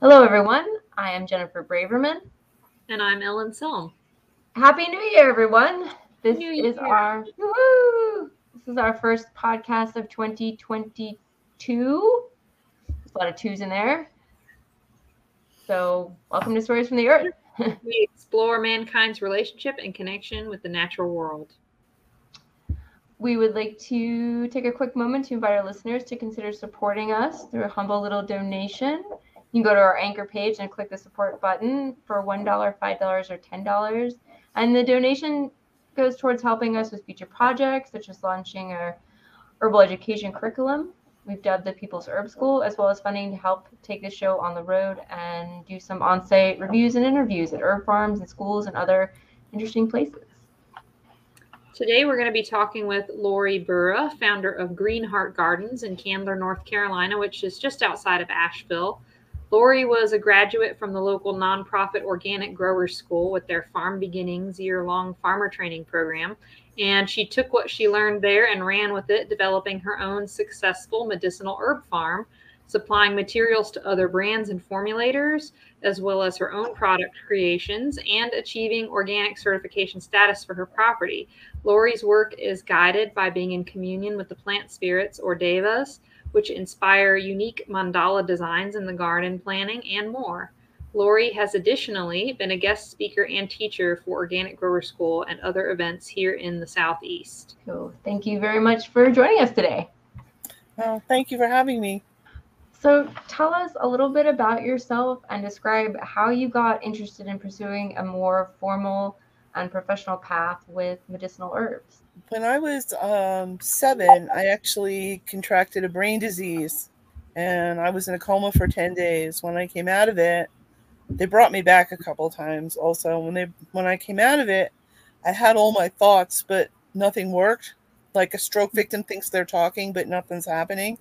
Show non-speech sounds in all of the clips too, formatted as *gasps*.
Hello, everyone. I am Jennifer Braverman. And I'm Ellen Selm. Happy New Year, everyone. This New is Year. our woo, this is our first podcast of 2022. There's a lot of twos in there. So, welcome to Stories from the Earth. *laughs* We explore mankind's relationship and connection with the natural world. We would like to take a quick moment to invite our listeners to consider supporting us through a humble little donation. You can go to our anchor page and click the support button for $1, $5, or $10. And the donation goes towards helping us with future projects, such as launching our herbal education curriculum. We've dubbed the People's Herb School, as well as funding to help take the show on the road and do some on site reviews and interviews at herb farms and schools and other interesting places. Today, we're going to be talking with Lorri Bura, founder of Green Heart Gardens in Candler, North Carolina, which is just outside of Asheville. Lorri was a graduate from the local nonprofit Organic Growers School with their Farm Beginnings year long farmer training program. And she took what she learned there and ran with it, developing her own successful medicinal herb farm, supplying materials to other brands and formulators, as well as her own product creations, and achieving organic certification status for her property. Lorri's work is guided by being in communion with the plant spirits or devas, which inspire unique mandala designs in the garden planning and more. Lorri has additionally been a guest speaker and teacher for Organic Grower School and other events here in the Southeast. So, thank you very much for joining us today. Well, thank you for having me. So, tell us a little bit about yourself and describe how you got interested in pursuing a more formal and professional path with medicinal herbs. When I was um, seven, I actually contracted a brain disease and I was in a coma for 10 days. When I came out of it, they brought me back a couple times also. When they when I came out of it, I had all my thoughts, but nothing worked. Like a stroke victim thinks they're talking, but nothing's happening.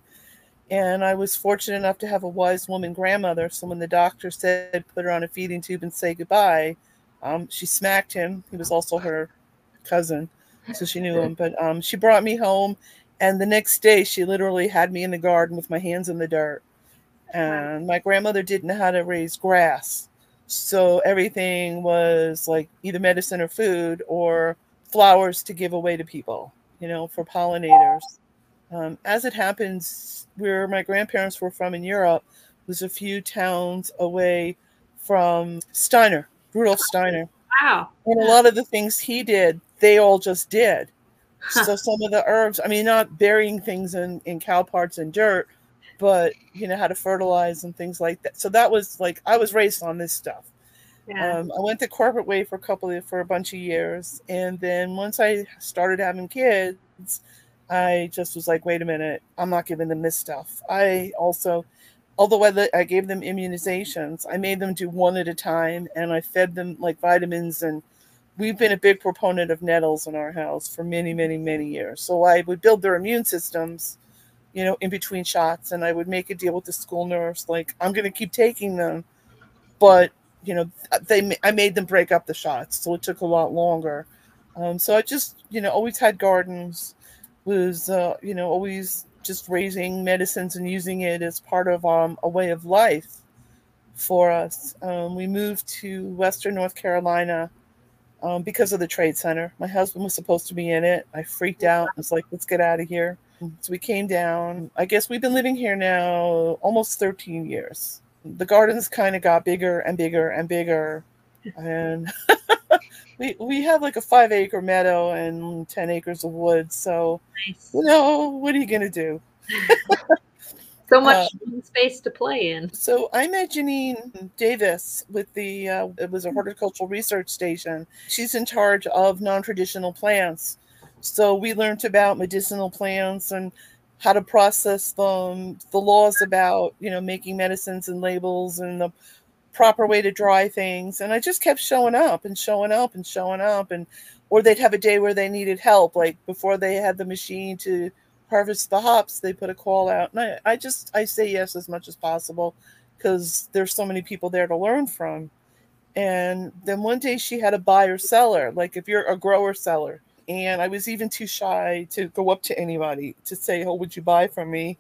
And I was fortunate enough to have a wise woman grandmother. So when the doctor said put her on a feeding tube and say goodbye, um, she smacked him. He was also her cousin, so she knew him. But um, she brought me home, and the next day she literally had me in the garden with my hands in the dirt. And my grandmother didn't know how to raise grass, so everything was like either medicine or food or flowers to give away to people, you know, for pollinators. Um, as it happens, where my grandparents were from in Europe was a few towns away from Steiner, Rudolf Steiner. Wow. And a lot of the things he did, they all just did. *laughs* So some of the herbs, I mean, not burying things in, in cow parts and dirt, but you know, how to fertilize and things like that. So that was like I was raised on this stuff. Yeah. Um, I went the corporate way for a couple of for a bunch of years, and then once I started having kids, I just was like, wait a minute, I'm not giving them this stuff. I also, although I, I gave them immunizations, I made them do one at a time, and I fed them like vitamins. And we've been a big proponent of nettles in our house for many, many, many years. So I would build their immune systems, you know, in between shots, and I would make a deal with the school nurse, like I'm going to keep taking them, but you know, they I made them break up the shots, so it took a lot longer. Um, so I just, you know, always had gardens, was, uh, you know, always just raising medicines and using it as part of um, a way of life for us. Um, we moved to Western North Carolina um, because of the Trade Center. My husband was supposed to be in it. I freaked out. I was like, let's get out of here. So we came down. I guess we've been living here now almost 13 years. The gardens kind of got bigger and bigger and bigger. And *laughs* we we have like a five acre meadow and 10 acres of woods. So, Nice. you know, what are you going to do? *laughs* So much space to play in. So I met Jeanine Davis with the uh, it was a horticultural research station. She's in charge of non-traditional plants. So we learned about medicinal plants and how to process them, the laws about you know making medicines and labels and the proper way to dry things. And I just kept showing up and showing up and showing up and or they'd have a day where they needed help, like before they had the machine to harvest the hops, they put a call out. And I, I just I say yes as much as possible because there's so many people there to learn from. And then one day she had a buyer seller, like if you're a grower seller. And I was even too shy to go up to anybody to say, Oh, would you buy from me?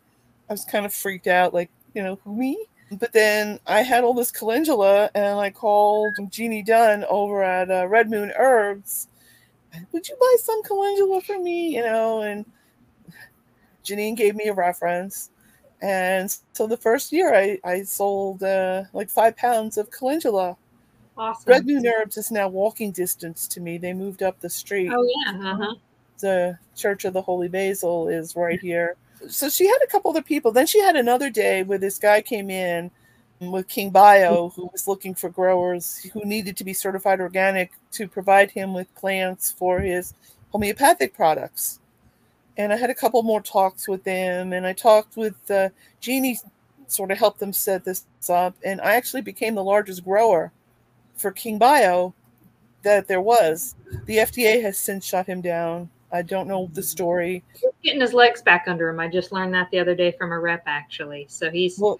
I was kind of freaked out, like, you know, who me? But then I had all this calendula, and I called Jeannie Dunn over at uh, Red Moon Herbs. Would you buy some calendula for me? You know, and Jeanine gave me a reference. And so the first year I, I sold uh, like five pounds of calendula. Awesome. Red Moon Herbs is now walking distance to me. They moved up the street. Oh yeah. Uh-huh. The Church of the Holy Basil is right here. So she had a couple other people. Then she had another day where this guy came in with King Bio, who was looking for growers who needed to be certified organic to provide him with plants for his homeopathic products. And I had a couple more talks with them, and I talked with uh, Jeannie, sort of helped them set this up. And I actually became the largest grower for King Bio that there was. The FDA has since shut him down. I don't know the story. He's getting his legs back under him. I just learned that the other day from a rep, actually. So he's, Well,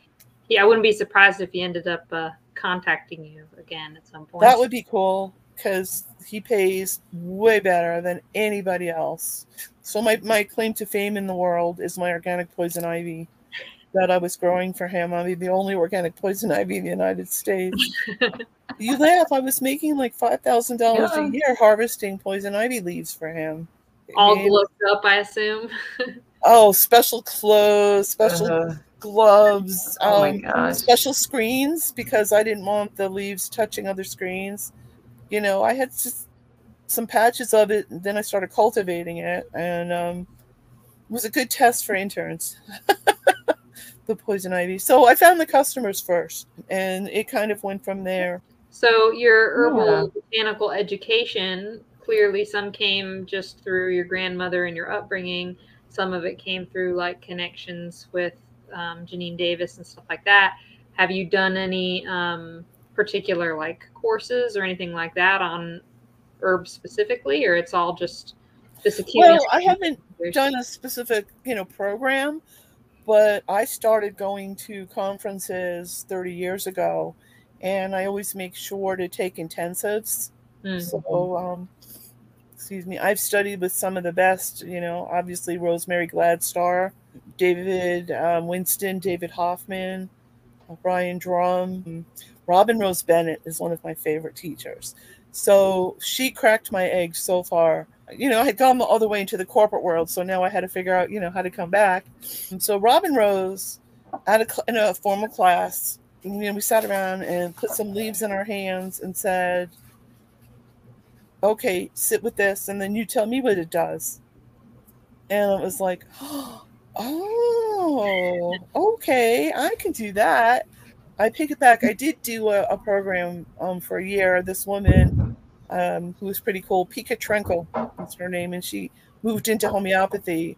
yeah, I wouldn't be surprised if he ended up uh, contacting you again at some point. that would be cool because he pays way better than anybody else. So my, my claim to fame in the world is my organic poison ivy that I was growing for him. I mean, the only organic poison ivy in the United States. *laughs* you laugh. I was making like five thousand dollars a year harvesting poison ivy leaves for him. all And- gloved up, I assume. *laughs* oh, special clothes, special Uh, gloves, oh my um, gosh. special screens because I didn't want the leaves touching other screens. You know, I had just some patches of it, and then I started cultivating it, and um, it was a good test for interns. *laughs* the poison ivy. So I found the customers first, and it kind of went from there. So your herbal Yeah. botanical education, clearly some came just through your grandmother and your upbringing. Some of it came through like connections with um, Jeanine Davis and stuff like that. Have you done any um, particular like courses or anything like that on herbs specifically, or it's all just this Well, I haven't done a specific, you know, program, but I started going to conferences 30 years ago, and I always make sure to take intensives. Mm. So, um, excuse me, I've studied with some of the best, you know, obviously Rosemary Gladstar, David um, Winston, David Hoffmann, uh, Ryan Drum. Robin Rose Bennett is one of my favorite teachers. So she cracked my egg so far. You know, I had gone all the way into the corporate world, so now I had to figure out, you know, how to come back. And so Robin Rose, at a, in a formal class, you know, we sat around and put some leaves in our hands and said, okay, sit with this, and then you tell me what it does. And it was like, *gasps* oh, okay, I can do that. I pick it back. I did do a, a program um, for a year. This woman um, who was pretty cool, Pika Trenkel, that's her name, and she moved into homeopathy.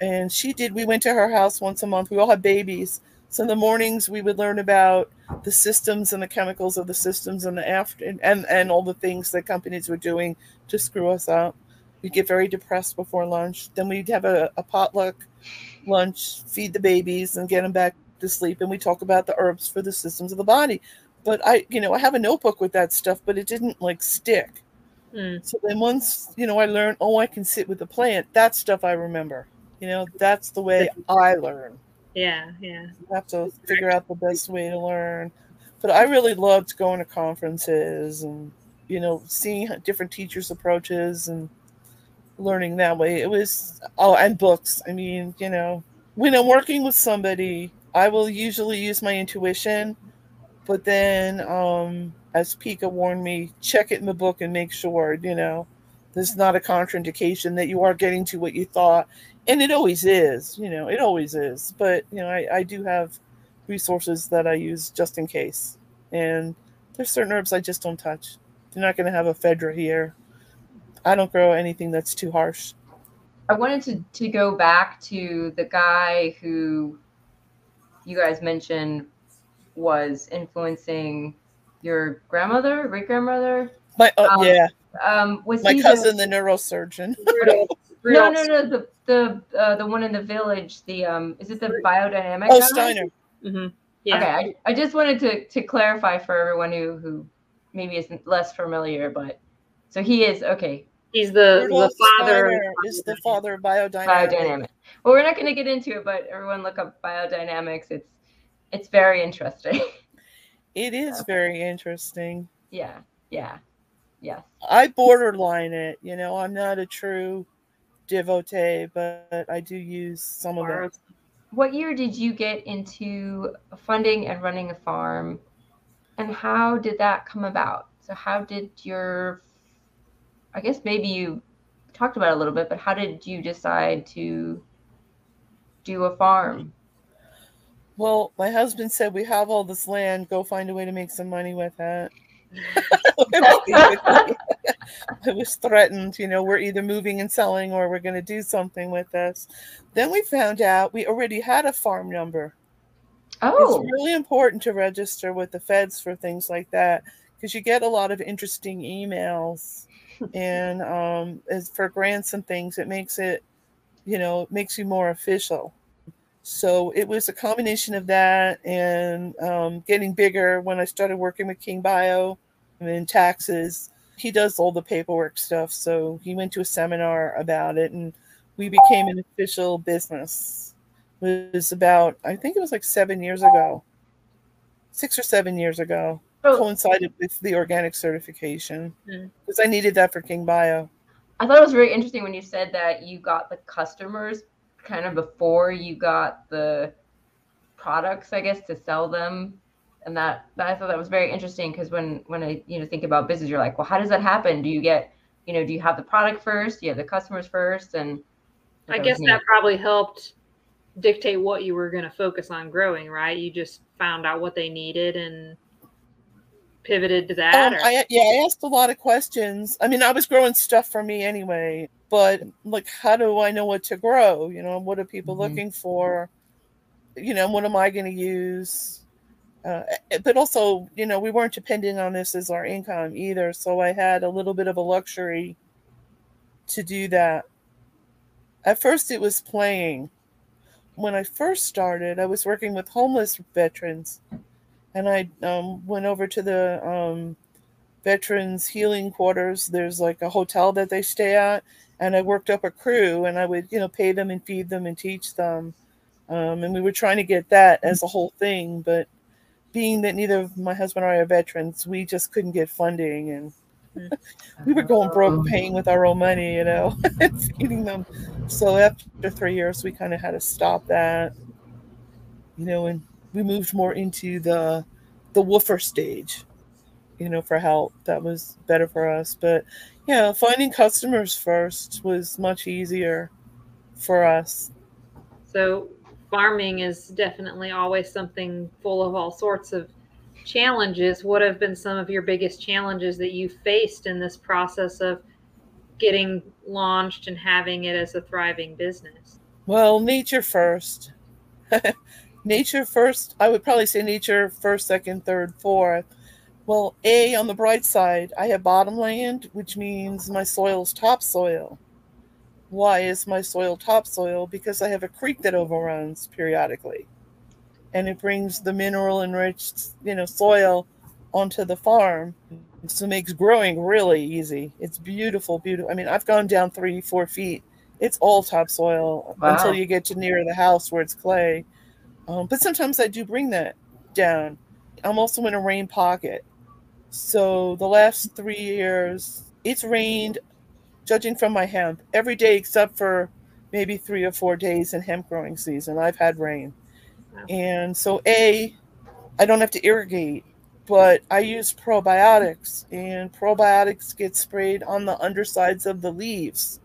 And she did, we went to her house once a month. We all had babies. So in the mornings, we would learn about the systems and the chemicals of the systems and the after and, and, and all the things that companies were doing to screw us up. We'd get very depressed before lunch. Then we'd have a, a potluck lunch, feed the babies, and get them back to sleep. And we talk about the herbs for the systems of the body. But I, you know, I have a notebook with that stuff, but it didn't like stick. Mm. So then once, you know, I learned, oh, I can sit with the plant. That stuff I remember. You know, that's the way I learn. Yeah, yeah. You have to figure out the best way to learn. But I really loved going to conferences and, you know, seeing different teachers' approaches and learning that way. It was, oh, and books. I mean, you know, when I'm working with somebody, I will usually use my intuition. But then, um, as Pika warned me, check it in the book and make sure, you know, there's not a contraindication that you are getting to what you thought. And it always is, you know, it always is. But, you know, I, I do have resources that I use just in case. And there's certain herbs I just don't touch. They're not going to have ephedra here. I don't grow anything that's too harsh. I wanted to, to go back to the guy who you guys mentioned was influencing your grandmother, great grandmother. My uh, Um, yeah, Um, was my he cousin, the neurosurgeon. *laughs* The, *laughs* no, no, no. The the uh, the one in the village. The um, is it the biodynamic? Oh, guy? Steiner. hmm Yeah. Okay, I, I just wanted to to clarify for everyone who who maybe isn't less familiar, but so he is okay. He's the, Rudolf the father. of- is the father of biodynamics. Biodynamic. Well, we're not going to get into it, but everyone look up biodynamics. It's it's very interesting. *laughs* It is very interesting. yeah, yeah, yeah. I borderline it. You know, I'm not a true devotee, but I do use some of it. What year did you get into funding and running a farm, and how did that come about? So, how did your, I guess maybe you talked about it a little bit, but how did you decide to do a farm? Well, my husband said we have all this land. Go find a way to make some money with it. *laughs* I was threatened, you know, we're either moving and selling or we're going to do something with this. Then we found out we already had a farm number. Oh, It's really important to register with the feds for things like that because you get a lot of interesting emails and um, as for grants and things, it makes it, you know, it makes you more official. So it was a combination of that and um, getting bigger when I started working with King Bio in taxes. He does all the paperwork stuff. So he went to a seminar about it and we became an official business. It was about, I think it was like seven years ago, six or seven years ago, so coincided with the organic certification Hmm. because I needed that for King Bio. I thought it was very interesting when you said that you got the customers kind of before you got the products, I guess, to sell them. And that, that I thought that was very interesting because when when I you know think about business, you're like, well, how does that happen? Do you get you know do you have the product first? Do you have the customers first? And I thought guess was that neat. probably helped dictate what you were going to focus on growing, right? You just found out what they needed and pivoted to that. Um, or- I, yeah, I asked a lot of questions. I mean, I was growing stuff for me anyway, but like, how do I know what to grow? You know, what are people Mhm. looking for? You know, what am I going to use? Uh, eh, but also, you know, we weren't depending on this as our income either. So I had a little bit of a luxury to do that. At first, it was playing. When I first started, I was working with homeless veterans and I um, went over to the um, veterans healing quarters. There's like a hotel that they stay at, and I worked up a crew, and I would you know pay them and feed them and teach them, um, and we were trying to get that as a whole thing. But being that neither of my husband or I are veterans, we just couldn't get funding, and *laughs* we were going broke paying with our own money, you know, *laughs* feeding them. So after three years, we kind of had to stop that, you know, and we moved more into the the WWOOFer stage, you know, for help. That was better for us. But yeah, finding customers first was much easier for us. So farming is definitely always something full of all sorts of challenges. What have been some of your biggest challenges that you faced in this process of getting launched and having it as a thriving business? Well, nature first. *laughs* nature first. I would probably say nature first, second, third, fourth. Well, A, on the bright side, I have bottom land which means my soil is topsoil. Why is my soil topsoil? Because I have a creek that overruns periodically. And it brings the mineral enriched, you know, soil onto the farm. So it makes growing really easy. It's beautiful, beautiful. I mean, I've gone down three, four feet it's all topsoil Wow. until you get to near the house where it's clay. Um, but sometimes I do bring that down. I'm also in a rain pocket. So the last three years, it's rained, judging from my hemp, every day except for maybe three or four days in hemp growing season. I've had rain. Wow. And so, A, I don't have to irrigate, but I use probiotics, and probiotics get sprayed on the undersides of the leaves.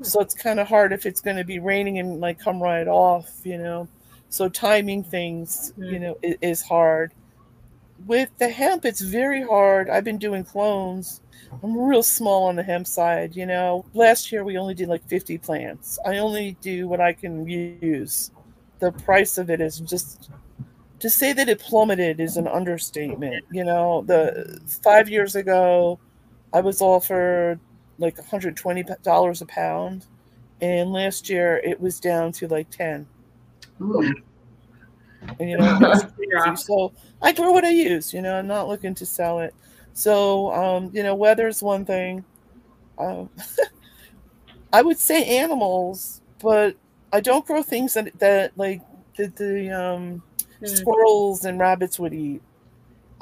So it's kind of hard if it's going to be raining and like come right off, you know. So timing things, you Mm. know, is, is hard. With the hemp, it's very hard. I've been doing clones. I'm real small on the hemp side, you know. Last year we only did like 50 plants. I only do what I can use. The price of it is just to say that it plummeted is an understatement. You know, the five years ago, I was offered like $120 a pound, and last year it was down to like 10. Ooh. And, you *laughs* know, *laughs* so I grow what I use. You know, I'm not looking to sell it. So, um, you know, weather's one thing. Um, *laughs* I would say animals, but I don't grow things that, that like the, the um, Hmm. squirrels and rabbits would eat.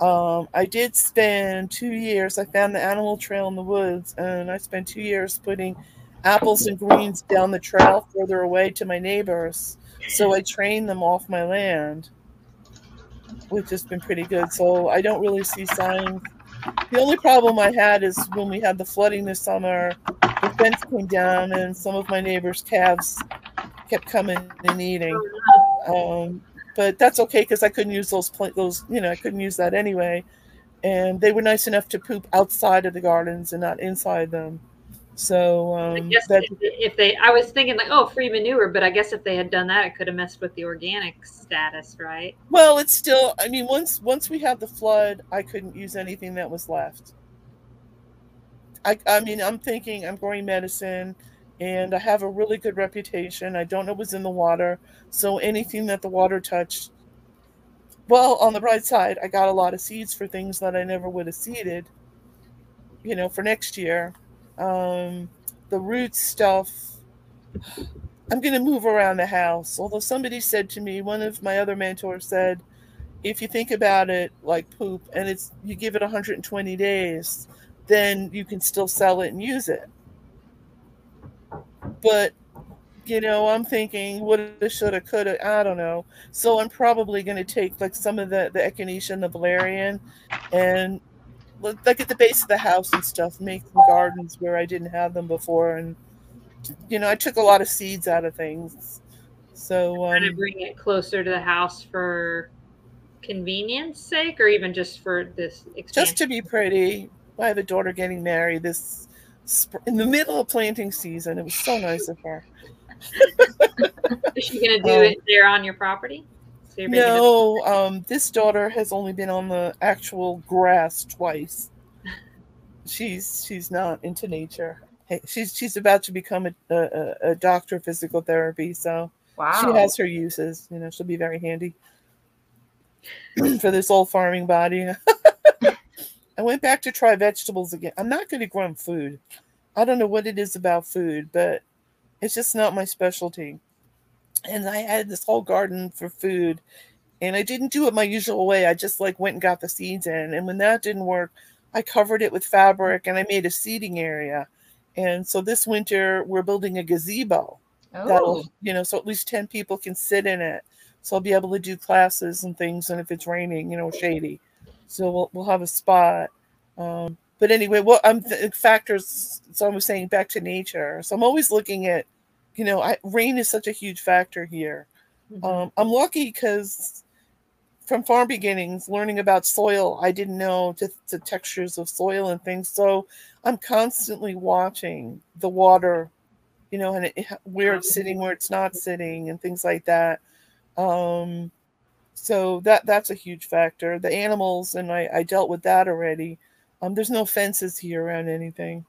Um, I did spend two years. I found the animal trail in the woods, and I spent two years putting apples and greens down the trail further away to my neighbors. So I trained them off my land, which has been pretty good. So I don't really see signs. The only problem I had is when we had the flooding this summer, the fence came down, and some of my neighbors' calves kept coming and eating. Um, but that's okay because I couldn't use those pla- those you know I couldn't use that anyway, and they were nice enough to poop outside of the gardens and not inside them. So I um, guess that if, if they, I was thinking like, oh, free manure, but I guess if they had done that, it could have messed with the organic status, right? well, it's still. I mean, once once we had the flood, I couldn't use anything that was left. I I mean, I'm thinking I'm growing medicine. And I have a really good reputation. I don't know what's in the water. So anything that the water touched, well, on the bright side, I got a lot of seeds for things that I never would have seeded, you know, for next year. Um, the root stuff, I'm going to move around the house. Although somebody said to me, one of my other mentors said, if you think about it like poop and it's you give it 120 days, then you can still sell it and use it. But you know, I'm thinking, woulda, shoulda, coulda, I don't know. So I'm probably going to take like some of the the echinacea and the valerian, and like at the base of the house and stuff, make some gardens where I didn't have them before, and you know, I took a lot of seeds out of things. So Kind of um, bring it closer to the house for convenience sake, or even just for this expansion. just to be pretty, I have a daughter getting married this sp- in the middle of planting season. It was so nice of her. *laughs* Is she gonna do Um, it there on your property? So you're making it- No, um, this daughter has only been on the actual grass twice. She's she's not into nature. Hey, she's she's about to become a, a, a doctor of physical therapy, so Wow. she has her uses. You know, she'll be very handy *clears throat* for this old farming body. *laughs* I went back to try vegetables again. I'm not going to grow food. I don't know what it is about food, but it's just not my specialty. And I had this whole garden for food, and I didn't do it my usual way. I just like went and got the seeds in, and when that didn't work, I covered it with fabric and I made a seating area. And so this winter we're building a gazebo Oh, that'll you know so at least 10 people can sit in it so i'll be able to do classes and things and if it's raining you know shady so we'll, we'll have a spot um, but anyway what i'm th- factors so i was saying back to nature so i'm always looking at you know I, rain is such a huge factor here Mhm. um, i'm lucky because from farm beginnings learning about soil i didn't know the, the textures of soil and things so i'm constantly watching the water you know, and it, where it's sitting, where it's not sitting, and things like that. Um, so that that's a huge factor. The animals, and I, I dealt with that already. Um, there's no fences here around anything.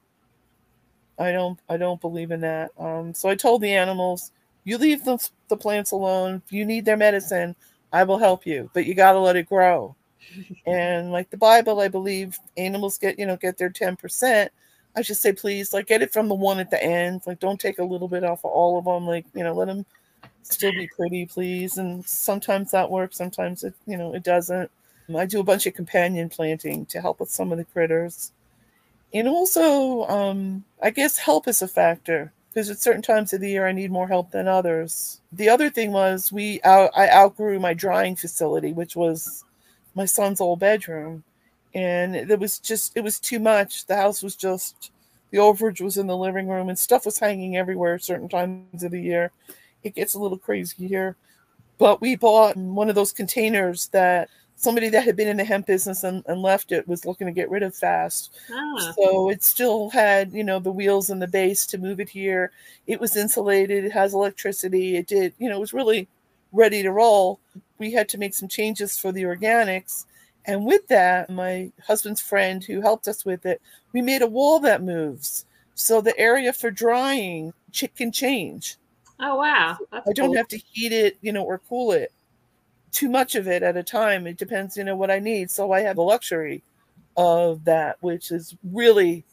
I don't I don't believe in that. Um, so I told the animals, you leave the, the plants alone. If you need their medicine, I will help you, but you got to let it grow. *laughs* and like the Bible, I believe animals get you know get their ten percent. I should say, please, like get it from the one at the end. Like, don't take a little bit off of all of them. Like, you know, let them still be pretty, please. And sometimes that works. Sometimes it, you know, it doesn't. I do a bunch of companion planting to help with some of the critters, and also, um, I guess help is a factor because at certain times of the year I need more help than others. The other thing was we out, I outgrew my drying facility, which was my son's old bedroom. And it was just it was too much. The house was just the overage was in the living room and stuff was hanging everywhere at certain times of the year. It gets a little crazy here. But we bought one of those containers that somebody that had been in the hemp business and, and left it was looking to get rid of fast. Ah, so it still had you know the wheels and the base to move it here. It was insulated it has electricity it did you know it was really ready to roll. We had to make some changes for the organics. And with that, my husband's friend who helped us with it, we made a wall that moves. So the area for drying can change. oh wow, that's I don't cool. have to heat it, you know, or cool it too much of it at a time. It depends, you know, what I need. So I have the luxury of that, which is really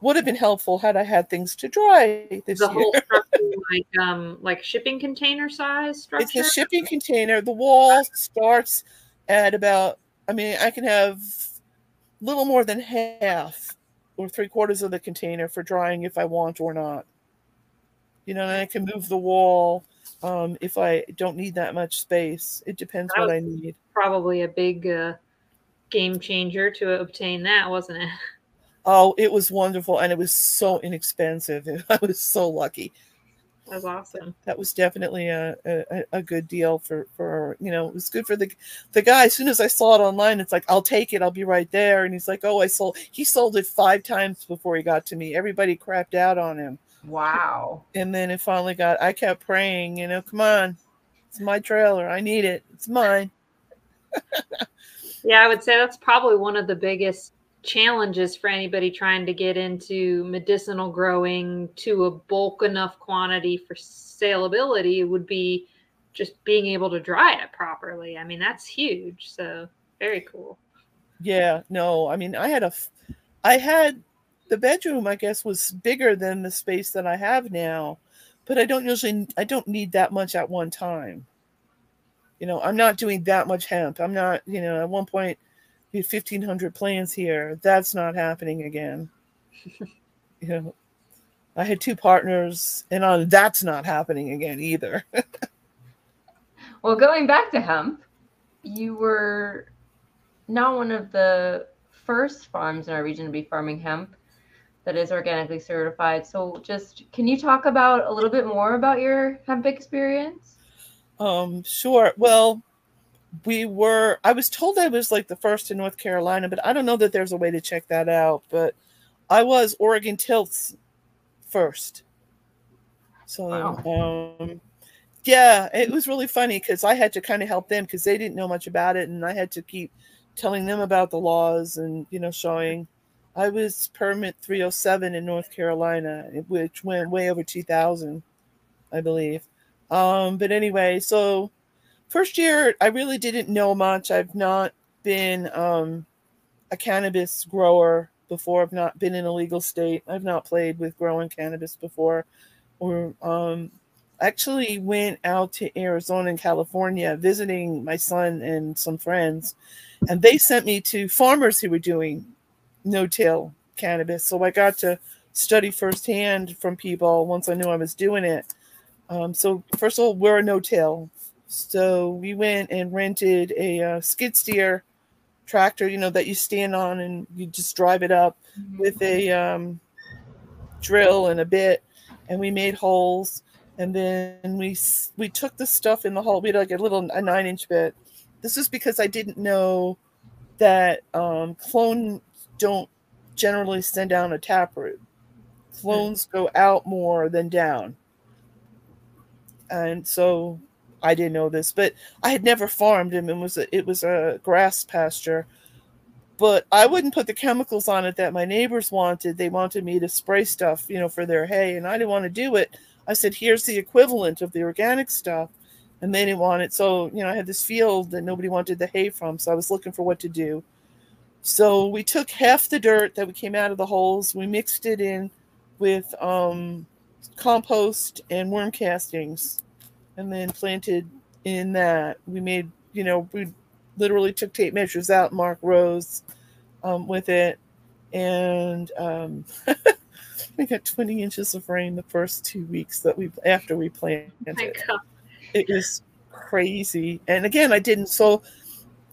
would have been helpful had I had things to dry this the year. whole *laughs* structure like um like shipping container size structure? It's a shipping container. The wall starts at about. I mean, I can have little more than half or three quarters of the container for drying if I want or not. You know, and I can move the wall um, if I don't need that much space. It depends That what I need. Probably a big uh, game changer to obtain that, wasn't it? *laughs* Oh, it was wonderful, and it was so inexpensive. *laughs* I was so lucky. That was awesome. That was definitely a, a, a good deal for for you know it was good for the the guy. As soon as I saw it online, it's like I'll take it. I'll be right there. And he's like, oh, I sold. He sold it five times before he got to me. Everybody crapped out on him, Wow. and then it finally got. I kept praying, you know, come on, it's my trailer. I need it. It's mine. Yeah, I would say that's probably one of the biggest challenges for anybody trying to get into medicinal growing to a bulk enough quantity for saleability would be just being able to dry it properly. I mean, that's huge. So, very cool. Yeah, no, I mean, I had a I had the bedroom. I guess was bigger than the space that I have now, but I don't usually, I don't need that much at one time. You know, I'm not doing that much hemp. I'm not, you know, at one point, we had 1,500 plants here. That's not happening again. *laughs* you know, I had two partners, and on that's not happening again either. *laughs* Well, going back to hemp, you were not one of the first farms in our region to be farming hemp that is organically certified. So, just can you talk about a little bit more about your hemp experience? Um, sure. Well, we were, I was told I was like the first in North Carolina, but I don't know that there's a way to check that out. But I was Oregon Tilth's first. So, um, yeah, it was really funny because I had to kind of help them because they didn't know much about it. And I had to keep telling them about the laws and, you know, showing. I was permit 307 in North Carolina, which went way over 2000, I believe. Um, but anyway, so first year I really didn't know much. I've not been um, a cannabis grower before. I've not been in a legal state. I've not played with growing cannabis before. Or um, actually went out to Arizona and California visiting my son and some friends, and they sent me to farmers who were doing no-till cannabis. So I got to study firsthand from people once I knew I was doing it. Um, so first of all, we're a no-till. So we went and rented a uh, skid steer tractor, you know, that you stand on and you just drive it up with a um, drill and a bit, and we made holes. And then we we took the stuff in the hole. We had like a little a nine inch bit. This is because I didn't know that um, clone don't generally send down a taproot. Clones hmm. go out more than down and so I didn't know this, but I had never farmed him and was a, it was a grass pasture. But I wouldn't put the chemicals on it that my neighbors wanted. They wanted me to spray stuff, you know, for their hay, and I didn't want to do it. I said, "Here's the equivalent of the organic stuff," and they didn't want it. So you know, I had this field that nobody wanted the hay from, so I was looking for what to do. So we took half the dirt that we came out of the holes, we mixed it in with um, compost and worm castings and then planted in that. We made, you know, we literally took tape measures out, mark rows um, with it. And um, *laughs* we got 20 inches of rain the first two weeks that we, after we planted. Oh. It was crazy. And again, I didn't. So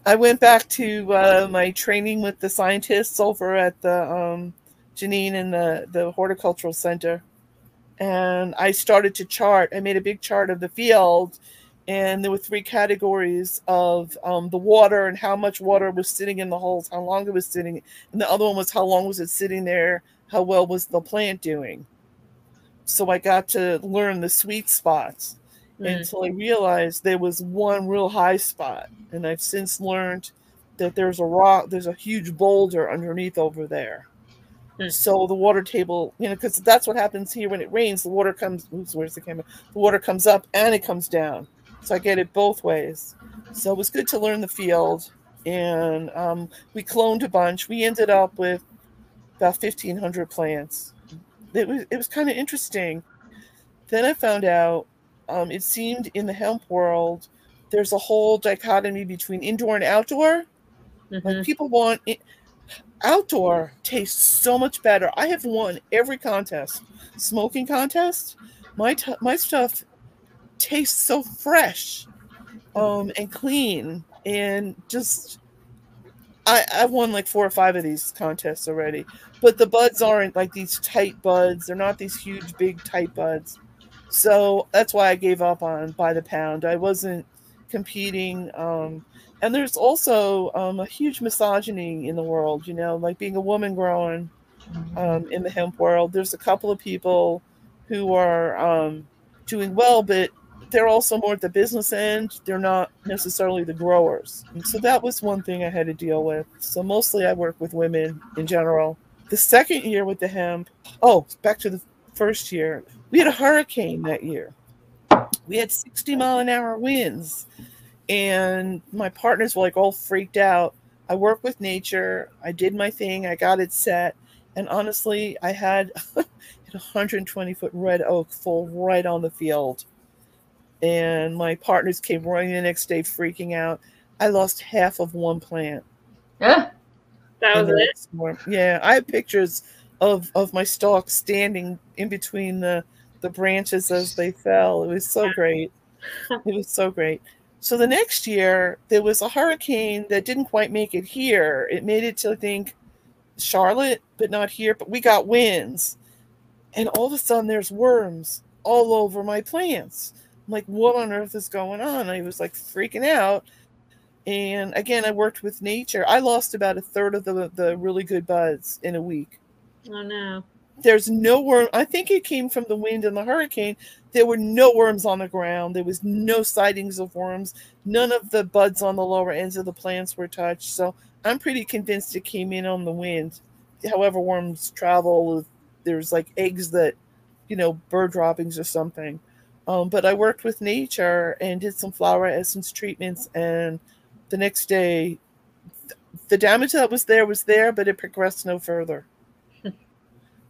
I went back to uh, my training with the scientists over at the um, Jeanine and the, the horticultural center and I started to chart. I made a big chart of the field, and there were three categories of um, the water and how much water was sitting in the holes, how long it was sitting, and the other one was how long was it sitting there, how well was the plant doing. So I got to learn the sweet spots Mm. until I realized there was one real high spot, and I've since learned that there's a rock, there's a huge boulder underneath over there. Hmm. So the water table, you know, because that's what happens here when it rains. The water comes. Oops, where's the camera? The water comes up and it comes down. So I get it both ways. So it was good to learn the field, and um, we cloned a bunch. We ended up with about fifteen hundred plants. It was it was kind of interesting. Then I found out um, it seemed in the hemp world there's a whole dichotomy between indoor and outdoor. Mhm. Like people want it, outdoor tastes so much better. I have won every contest, smoking contest. My t- my stuff tastes so fresh, um, and clean, and just I I've won like four or five of these contests already. But the buds aren't like these tight buds. They're not these huge, big, tight buds. So that's why I gave up on by the pound. I wasn't competing. Um, and there's also um, a huge misogyny in the world, you know, like being a woman growing um, in the hemp world. There's a couple of people who are um, doing well, but they're also more at the business end. They're not necessarily the growers. And so that was one thing I had to deal with. So mostly I work with women in general. The second year with the hemp, oh, back to the first year, we had a hurricane that year. We had 60 mile an hour winds, and my partners were like all freaked out. I work with nature. I did my thing. I got it set. And honestly, I had *laughs* a 120 foot red oak fall right on the field. And my partners came running the next day, freaking out. I lost half of one plant. Yeah. That was it. storm. Yeah, I have pictures of of my stalks standing in between the the branches as they *laughs* fell. It was so great. *laughs* It was so great. So the next year there was a hurricane that didn't quite make it here. It made it to I think Charlotte, but not here. But we got winds, and all of a sudden there's worms all over my plants. I'm like, what on earth is going on? I was like freaking out. And again, I worked with nature. I lost about a third of the the really good buds in a week. Oh no. There's no worm. I think it came from the wind and the hurricane. There were no worms on the ground. There was no sightings of worms. None of the buds on the lower ends of the plants were touched. So I'm pretty convinced it came in on the wind. However, worms travel. There's like eggs that, you know, bird droppings or something. Um, but I worked with nature and did some flower essence treatments. And the next day, the damage that was there was there, but it progressed no further.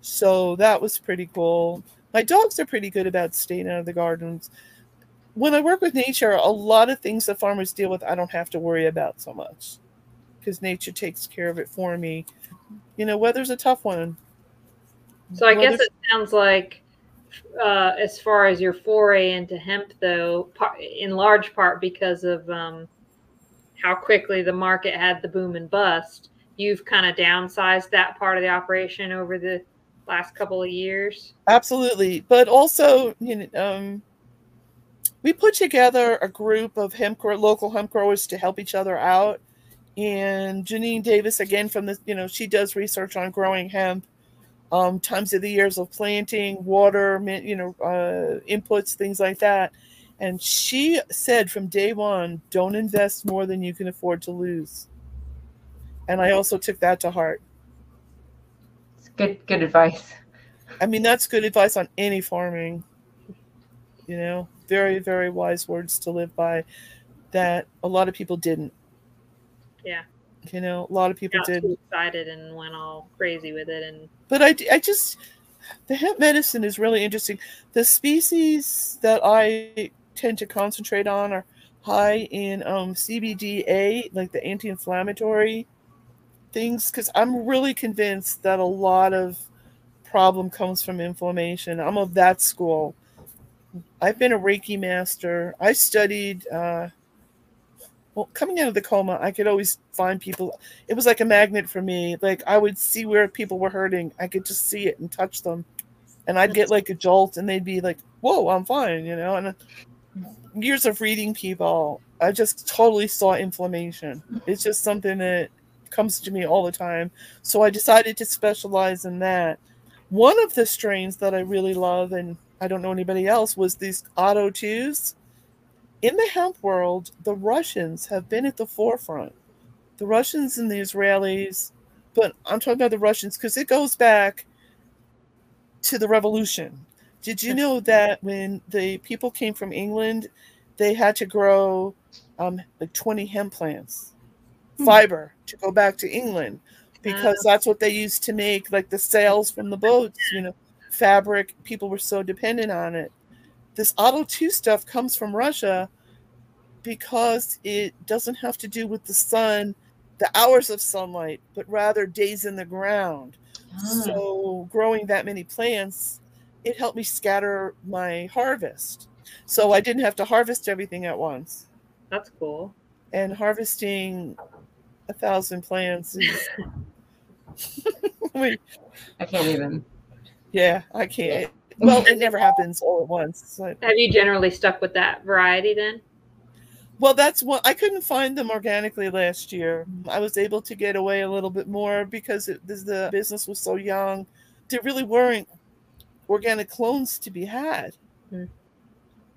So that was pretty cool. My dogs are pretty good about staying out of the gardens. When I work with nature, a lot of things that farmers deal with, I don't have to worry about so much because nature takes care of it for me. You know, weather's a tough one. So I guess it sounds like, uh, as far as your foray into hemp, though, in large part because of um, how quickly the market had the boom and bust, you've kind of downsized that part of the operation over the last couple of years. Absolutely, but also, you know, um, we put together a group of hemp local hemp growers to help each other out. And Jeanine Davis, again from the, you know, she does research on growing hemp, um, times of the years of planting, water, you know, uh, inputs, things like that. And she said from day one, don't invest more than you can afford to lose. And I also took that to heart. It's good good advice. I mean, that's good advice on any farming. You know, very, very wise words to live by that a lot of people didn't. Yeah. You know, a lot of people Got did. too excited and went all crazy with it, and But I, I just, the hemp medicine is really interesting. The species that I tend to concentrate on are high in um, CBDA, like the anti inflammatory things, because I'm really convinced that a lot of problem comes from inflammation. I'm of that school. I've been a Reiki master. I studied, uh, well, coming out of the coma, I could always find people. It was like a magnet for me. Like I would see where people were hurting. I could just see it and touch them. And I'd get like a jolt and they'd be like, whoa, I'm fine, you know? And uh, years of reading people, I just totally saw inflammation. It's just something that comes to me all the time. So I decided to specialize in that. One of the strains that I really love, and I don't know anybody else, was these auto twos. In the hemp world, the Russians have been at the forefront. The Russians and the Israelis, but I'm talking about the Russians because it goes back to the revolution. Did you know that when the people came from England, they had to grow um, like 20 hemp plants. Fiber to go back to England because that's what they used to make like the sails from the boats, you know, fabric. People were so dependent on it. this Otto 2 stuff comes from Russia because it doesn't have to do with the sun, the hours of sunlight, but rather days in the ground. Ah. So, growing that many plants, it helped me scatter my harvest. So, I didn't have to harvest everything at once. That's cool. And harvesting a thousand plants is. *laughs* I can't even. yeah, I can't. Well, it never happens all at once. So- Have you generally stuck with that variety then? Well, that's what I couldn't find them organically last year. I was able to get away a little bit more because it, this, the business was so young. There really weren't organic clones to be had. Hmm.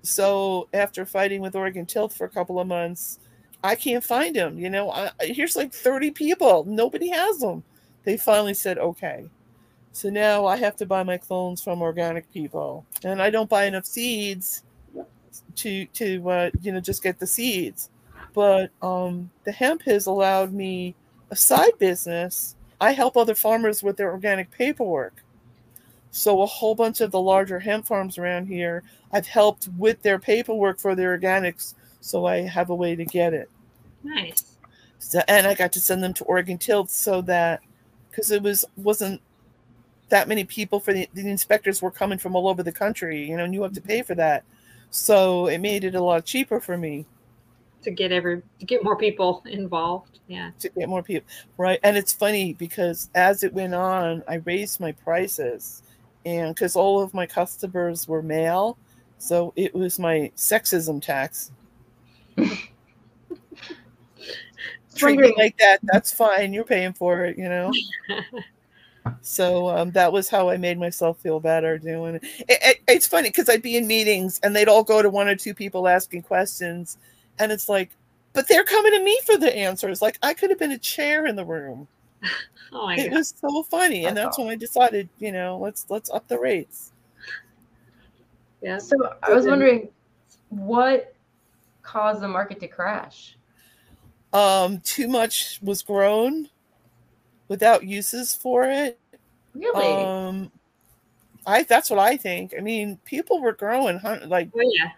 So after fighting with Oregon Tilth for a couple of months, I can't find them. You know, I, here's like 30 people. Nobody has them. They finally said, okay. So now I have to buy my clones from organic people. And I don't buy enough seeds to to uh, you know just get the seeds but um the hemp has allowed me a side business i help other farmers with their organic paperwork so a whole bunch of the larger hemp farms around here i've helped with their paperwork for their organics so i have a way to get it Nice. so, and i got to send them to oregon tilth so that because it was wasn't that many people for the, the inspectors were coming from all over the country you know and you have to pay for that so it made it a lot cheaper for me To get every to get more people *laughs* involved. Yeah. to get more people right and it's funny because as it went on i raised my prices and because all of my customers were male so it was my sexism tax treat me like that that's fine you're paying for it you know? *laughs* So um, that was how i made myself feel better doing it, it, it- it's funny because i'd be in meetings and they'd all go to one or two people asking questions and it's like but they're coming to me for the answers like i could have been a chair in the room. *laughs* Oh my it god. was so funny and That's that's when i decided you know let's let's up the rates. Yeah. So I was wondering what caused the market to crash? um too much was grown without uses for it Really? um i that's what i think i mean people were growing like Oh yeah.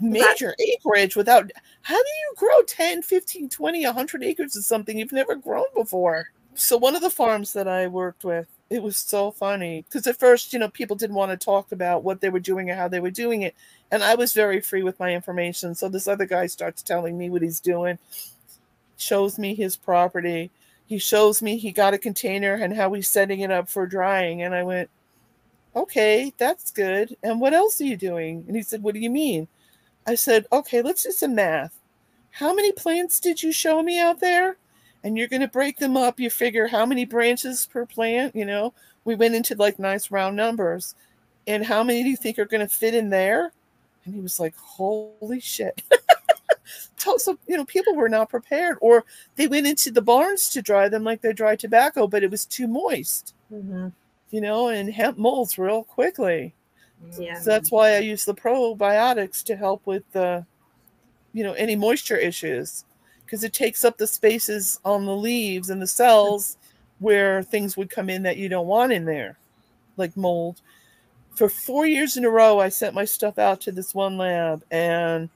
major acreage without how do you grow 10 15 20 100 acres of something you've never grown before so one of the farms that i worked with it was so funny because at first you know people didn't want to talk about what they were doing or how they were doing it and i was very free with my information so this other guy starts telling me what he's doing shows me his property he shows me he got a container and how he's setting it up for drying and i went okay that's good and what else are you doing and he said what do you mean I said, okay, let's do some math. How many plants did you show me out there? And you're going to break them up. You figure how many branches per plant, you know? We went into like nice round numbers. And how many do you think are going to fit in there? And he was like, holy shit. *laughs* so, you know, people were not prepared. Or they went into the barns to dry them like they dry tobacco, but it was too moist, hmm you know, and hemp molds real quickly. Yeah. So that's why I use the probiotics to help with the, you know, any moisture issues, because it takes up the spaces on the leaves and the cells where things would come in that you don't want in there, like mold. For four years in a row, I sent my stuff out to this one lab, and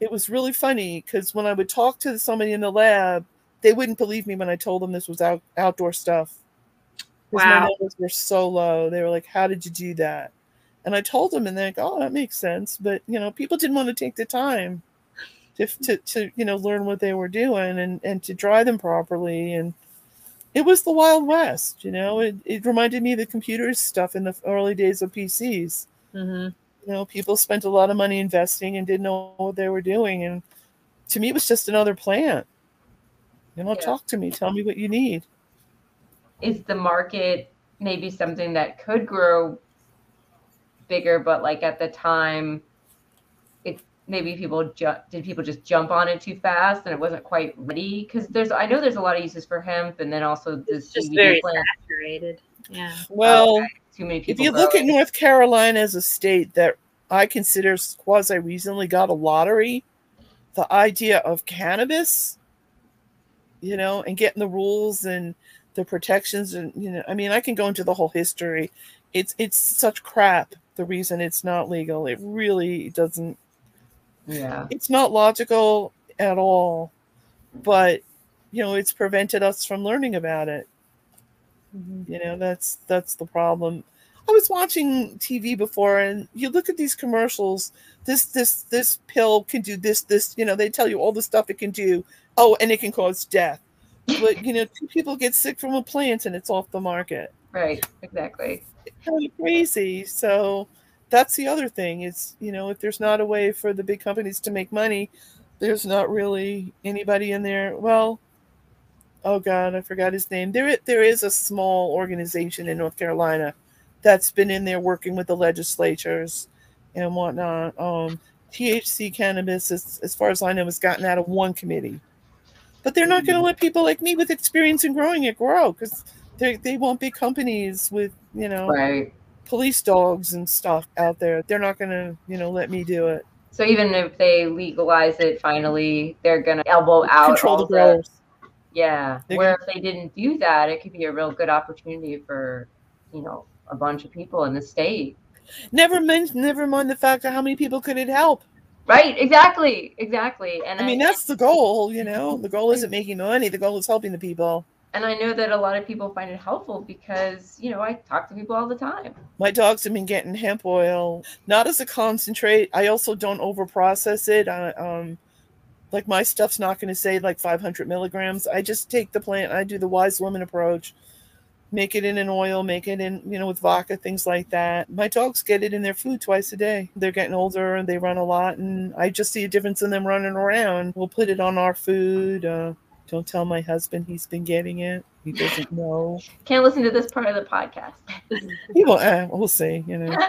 it was really funny because when I would talk to somebody in the lab, they wouldn't believe me when I told them this was out, outdoor stuff. 'Cause my Wow. numbers were so low. They were like, "How did you do that?" And I told them, and they're like, "Oh, that makes sense." But you know, people didn't want to take the time to to, to you know learn what they were doing and and to dry them properly. And it was the Wild West. You know, it it reminded me of the computers stuff in the early days of PCs. hmm You know, people spent a lot of money investing and didn't know what they were doing. And to me, it was just another plant. You know, Yeah. talk to me, tell me what you need. Is the market maybe something that could grow bigger, but like at the time, maybe people ju- did people just jump on it too fast and it wasn't quite ready? Because there's I know there's a lot of uses for hemp and then also this It's just CBD very plant. saturated. Yeah. Well. Okay, Too many if people. you look grow at. North Carolina as a state that I consider quasi recently got a lottery, the idea of cannabis, you know, and getting the rules and the protections and you know, I mean, I can go into the whole history. It's it's such crap the reason it's not legal. It really doesn't Yeah. it's not logical at all. But you know, it's prevented us from learning about it. Mm-hmm. You know, that's that's the problem. I was watching TV before and you look at these commercials, this this this pill can do this this, you know, they tell you all the stuff it can do. Oh, and it can cause death. But you know, two people get sick from a plant and it's off the market. Right. Exactly. kind of crazy. So that's the other thing is, you know, if there's not a way for the big companies to make money, there's not really anybody in there. Well, oh God, I forgot his name. There, there is a small organization in North Carolina that's been in there working with the legislatures and whatnot. Um, THC cannabis, as, as far as I know, has gotten out of one committee. But they're not going to let people like me with experience in growing it grow because they they want big companies with you know Right. Police dogs and stuff out there. They're not gonna, you know, let me do it. So even if they legalize it finally, they're gonna elbow out Control the growers. Yeah. They're Where if they didn't do that, it could be a real good opportunity for, you know, a bunch of people in the state. Never mind, never mind the fact of how many people could it help. Right. Exactly. Exactly. And I mean, that's the goal, you know. The goal isn't making money. The goal is helping the people. And I know that a lot of people find it helpful because you know I talk to people all the time. My dogs have been getting hemp oil, not as a concentrate. I also don't overprocess it. I, um, like my stuff's not going to say like 500 milligrams. I just take the plant. I do the wise woman approach. Make it in an oil, make it in, you know, with vodka, things like that. My dogs get it in their food twice a day. They're getting older and they run a lot, and I just see a difference in them running around. We'll put it on our food. Uh, don't tell my husband he's been getting it. He doesn't know. *laughs* Can't listen to this part of the podcast. He will. Uh, we'll see. You know. *laughs*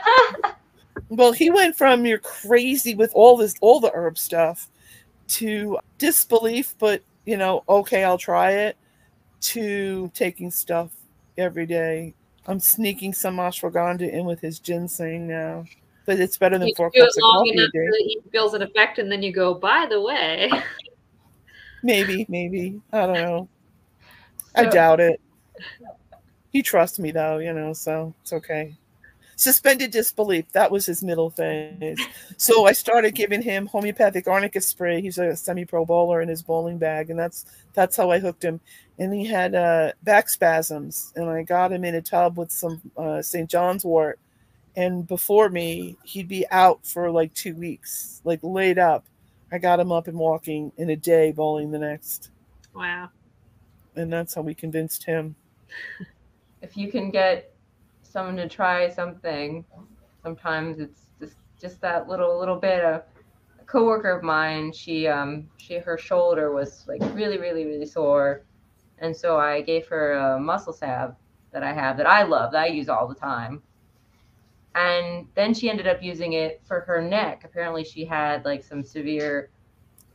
Well, he went from you're crazy with all this, all the herb stuff, to disbelief, but you know, okay, I'll try it, to taking stuff every day. I'm sneaking some ashwagandha in with his ginseng now, but it's better than You four do it cups of long coffee a enough day. that he feels an effect, and then you go, by the way. *laughs* Maybe, maybe I don't know. I doubt it. He trusts me though, you know, so it's okay. Suspended disbelief. That was his middle phase. So I started giving him homeopathic arnica spray. He's a semi-pro bowler in his bowling bag, and that's that's how I hooked him. And he had uh, back spasms, and I got him in a tub with some uh, St. John's wort. And before me, he'd be out for like two weeks, like laid up. I got him up and walking in a day, bowling the next Wow. and that's how we convinced him. if you can get someone to try something, sometimes it's just just that little little bit of a coworker of mine, she um she her shoulder was like really, really, really sore. And so I gave her a muscle salve that I have that I love, that I use all the time. And then she ended up using it for her neck. Apparently she had like some severe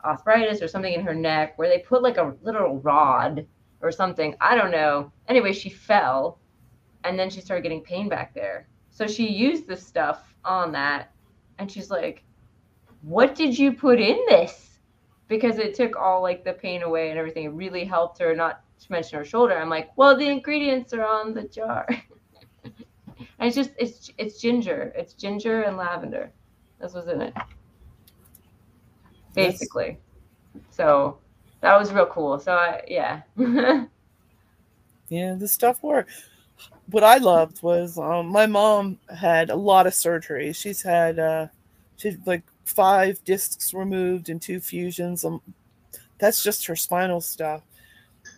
arthritis or something in her neck where they put like a little rod or something. I don't know. Anyway, she fell and then she started getting pain back there. So she used this stuff on that and she's like, What did you put in this? Because it took all like the pain away and everything. It really helped her, not to mention her shoulder. I'm like, Well, the ingredients are on the jar. *laughs* and it's just it's it's ginger. It's ginger and lavender. This was in it. Basically. So that was real cool. So I, yeah. *laughs* Yeah, the stuff worked. What I loved was um, my mom had a lot of surgery. She's had uh, she had like five discs removed and two fusions. Um, that's just her spinal stuff.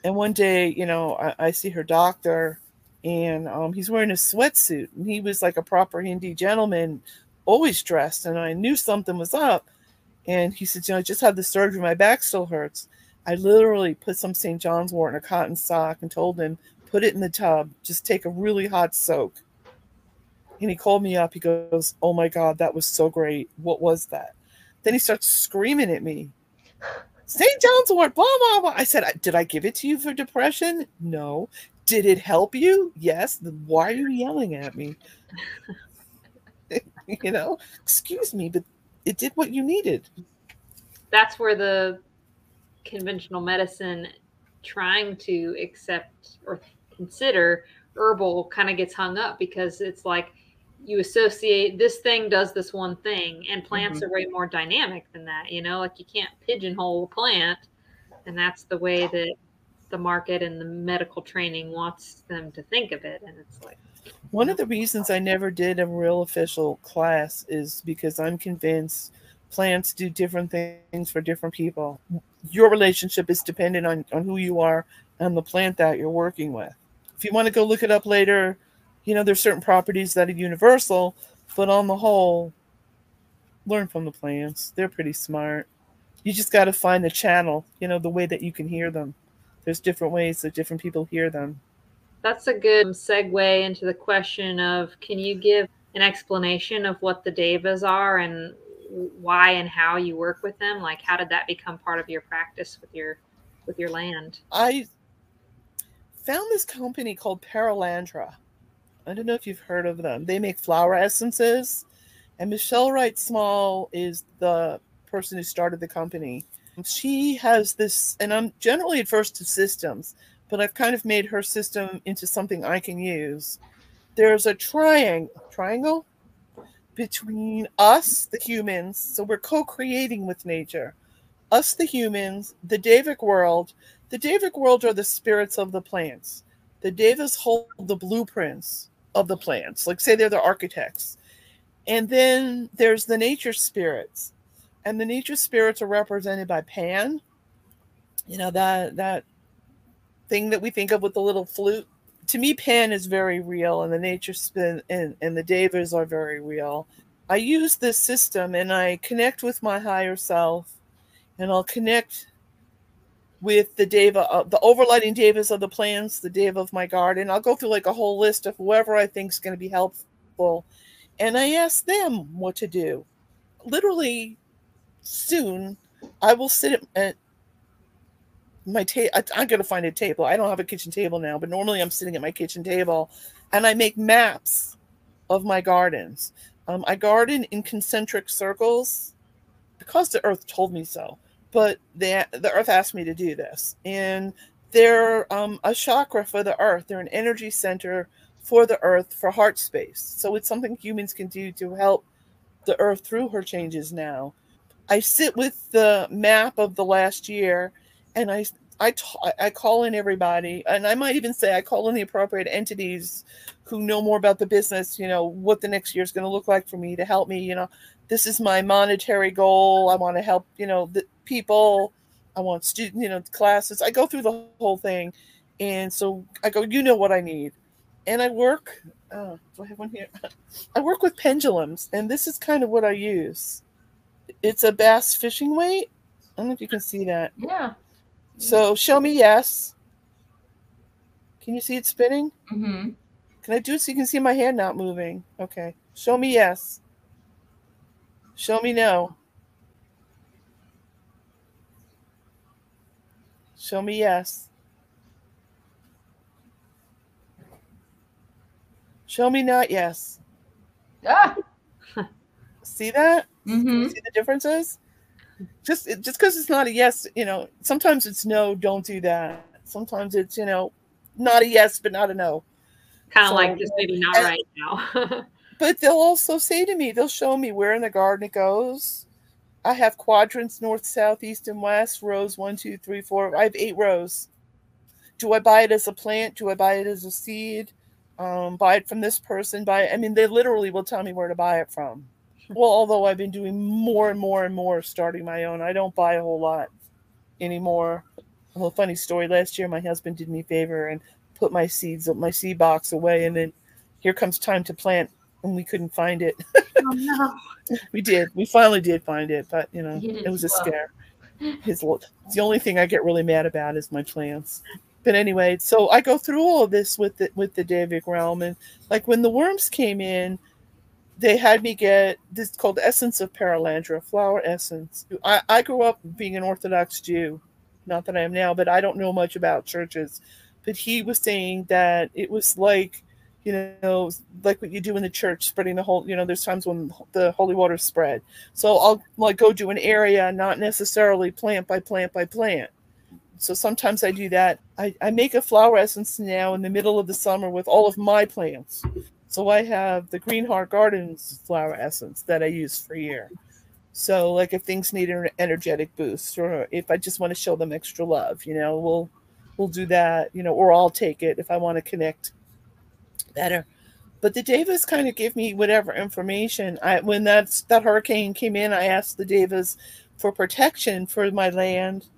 And one day, you know, I, I see her doctor, and um, he's wearing a sweatsuit, and he was like a proper Hindi gentleman, always dressed. And I knew something was up. And he said, "You know, I just had the surgery. My back still hurts." I literally put some St. John's wort in a cotton sock and told him, put it in the tub, just take a really hot soak. And he called me up. He goes, Oh my God, that was so great. What was that? Then he starts screaming at me. St. John's wort, blah, blah, blah. I said, Did I give it to you for depression? No. Did it help you? Yes. Then why are you yelling at me? *laughs* you know, excuse me, but it did what you needed. That's where the conventional medicine trying to accept or consider herbal kind of gets hung up because it's like you associate this thing does this one thing and plants Mhm. are way more dynamic than that you know like you can't pigeonhole a plant and that's the way that the market and the medical training wants them to think of it and it's like One of the reasons I never did a real official class is because I'm convinced plants do different things for different people. Your relationship is dependent on, on who you are and the plant that you're working with. If you want to go look it up later, you know, there's certain properties that are universal, but on the whole, learn from the plants. They're pretty smart. You just got to find the channel, you know, the way that you can hear them. There's different ways that different people hear them. That's a good segue into the question of can you give an explanation of what the devas are and why and how you work with them? Like how did that become part of your practice with your with your land? I found this company called Perelandra. I don't know if you've heard of them. They make flower essences, and Michelle Wright Small is the person who started the company. She has this, and I'm generally adverse to systems, but I've kind of made her system into something I can use. There's a triangle, triangle between us, the humans, so we're co-creating with nature. Us, the humans, the Devic world, the Devic world are the spirits of the plants. The Devas hold the blueprints of the plants, like say they're the architects. And then there's the nature spirits. And the nature spirits are represented by Pan. You know, that that thing that we think of with the little flute. To me, Pan is very real, and the nature spin and, and the Devas are very real. I use this system and I connect with my higher self, and I'll connect with the deva, uh, the overlighting devas of the plants, the deva of my garden. I'll go through like a whole list of whoever I think is going to be helpful, and I ask them what to do. Literally, soon I will sit at, my table. I'm going to find a table. I don't have a kitchen table now, but normally I'm sitting at my kitchen table, and I make maps of my gardens. Um, I garden in concentric circles because the earth told me so but the the earth asked me to do this and they're um, a chakra for the earth they're an energy center for the earth for heart space so it's something humans can do to help the earth through her changes now i sit with the map of the last year and i I, t- I call in everybody and i might even say i call in the appropriate entities who know more about the business you know what the next year is going to look like for me to help me you know. This is my monetary goal. I want to help you know the people. I want student you know classes. I go through the whole thing and so i go you know what i need. And i work uh, do i have one here? *laughs* I work with pendulums and this is kind of what i use it's a bass fishing weight i don't know if you can see that Yeah. so show me yes can you see it spinning Mm-hmm. can i do it so you can see my hand not moving okay show me yes show me no Show me yes. Show me not yes. Ah. See that? Mm-hmm. See the differences? Just it- just because it's not a yes, you know, sometimes it's no, don't do that. Sometimes it's, you know, not a yes, but not a no. Kind of So- like just maybe not and- right now. *laughs* But they'll also say to me, they'll show me where in the garden it goes. I have quadrants north, south, east, and west, rows one, two, three, four. I have eight rows. Do I buy it as a plant? Do I buy it as a seed? Um, buy it from this person? Buy it. I mean, they literally will tell me where to buy it from. Well, although I've been doing more and more and more starting my own, I don't buy a whole lot anymore. A little funny story. Last year, my husband did me a favor and put my seeds, my seed box away, and then here comes time to plant, and we couldn't find it. *laughs* oh no. We did. We finally did find it, but you know, it was a slow. scare. His the only thing I get really mad about is my plants. But anyway, so I go through all of this with the with the Devic realm, and like when the worms came in, they had me get this called essence of Perelandra, flower essence. I, I grew up being an Orthodox Jew, not that I am now, but I don't know much about churches. But he was saying that it was like you know, like what you do in the church, spreading the whole, you know, there's times when the holy water spread. So I'll like go to an area, not necessarily plant by plant by plant. So sometimes I do that. I, I make a flower essence now in the middle of the summer with all of my plants. So I have the Green Heart Gardens flower essence that I use for year. So like if things need an energetic boost or if I just want to show them extra love, you know, we'll we'll do that, you know, or I'll take it if I want to connect better. But the Devas kind of gave me whatever information. I when that's that hurricane came in, I asked the Devas for protection for my land,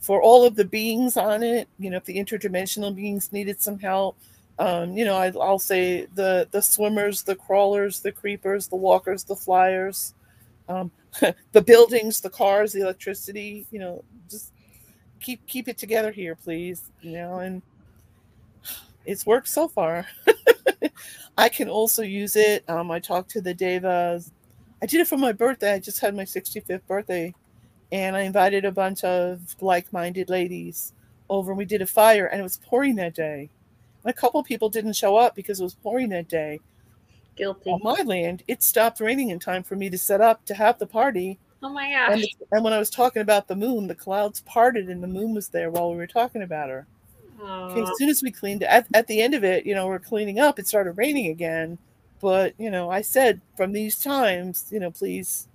for all of the beings on it. You know, if the interdimensional beings needed some help, um, you know, I, will say the the swimmers, the crawlers, the creepers, the walkers, the flyers, um, *laughs* the buildings, the cars, the electricity. You know, just keep keep it together here, please. You know, and *sighs* it's worked so far. *laughs* I can also use it. Um, I talked to the Devas. I did it for my birthday. I just had my 65th birthday, and I invited a bunch of like-minded ladies over. and We did a fire, and it was pouring that day. A couple people didn't show up because it was pouring that day. Guilty. On my land, it stopped raining in time for me to set up to have the party. Oh my gosh! And, and when I was talking about the moon, the clouds parted, and the moon was there while we were talking about her. Okay, as soon as we cleaned at, at the end of it, you know, we're cleaning up, it started raining again. But, you know, I said from these times, you know, please,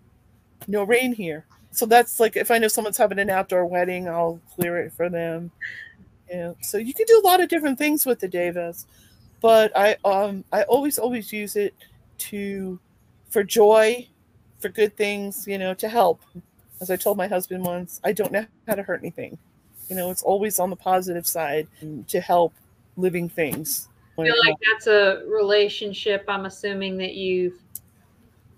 no rain here. So that's like if I know someone's having an outdoor wedding, I'll clear it for them. Yeah. So you can do a lot of different things with the Devas. But I um I always, always use it to for joy, for good things, you know, to help. As I told my husband once, I don't know how to hurt anything. You know, it's always on the positive side to help living things. I feel like that's a relationship I'm assuming that you've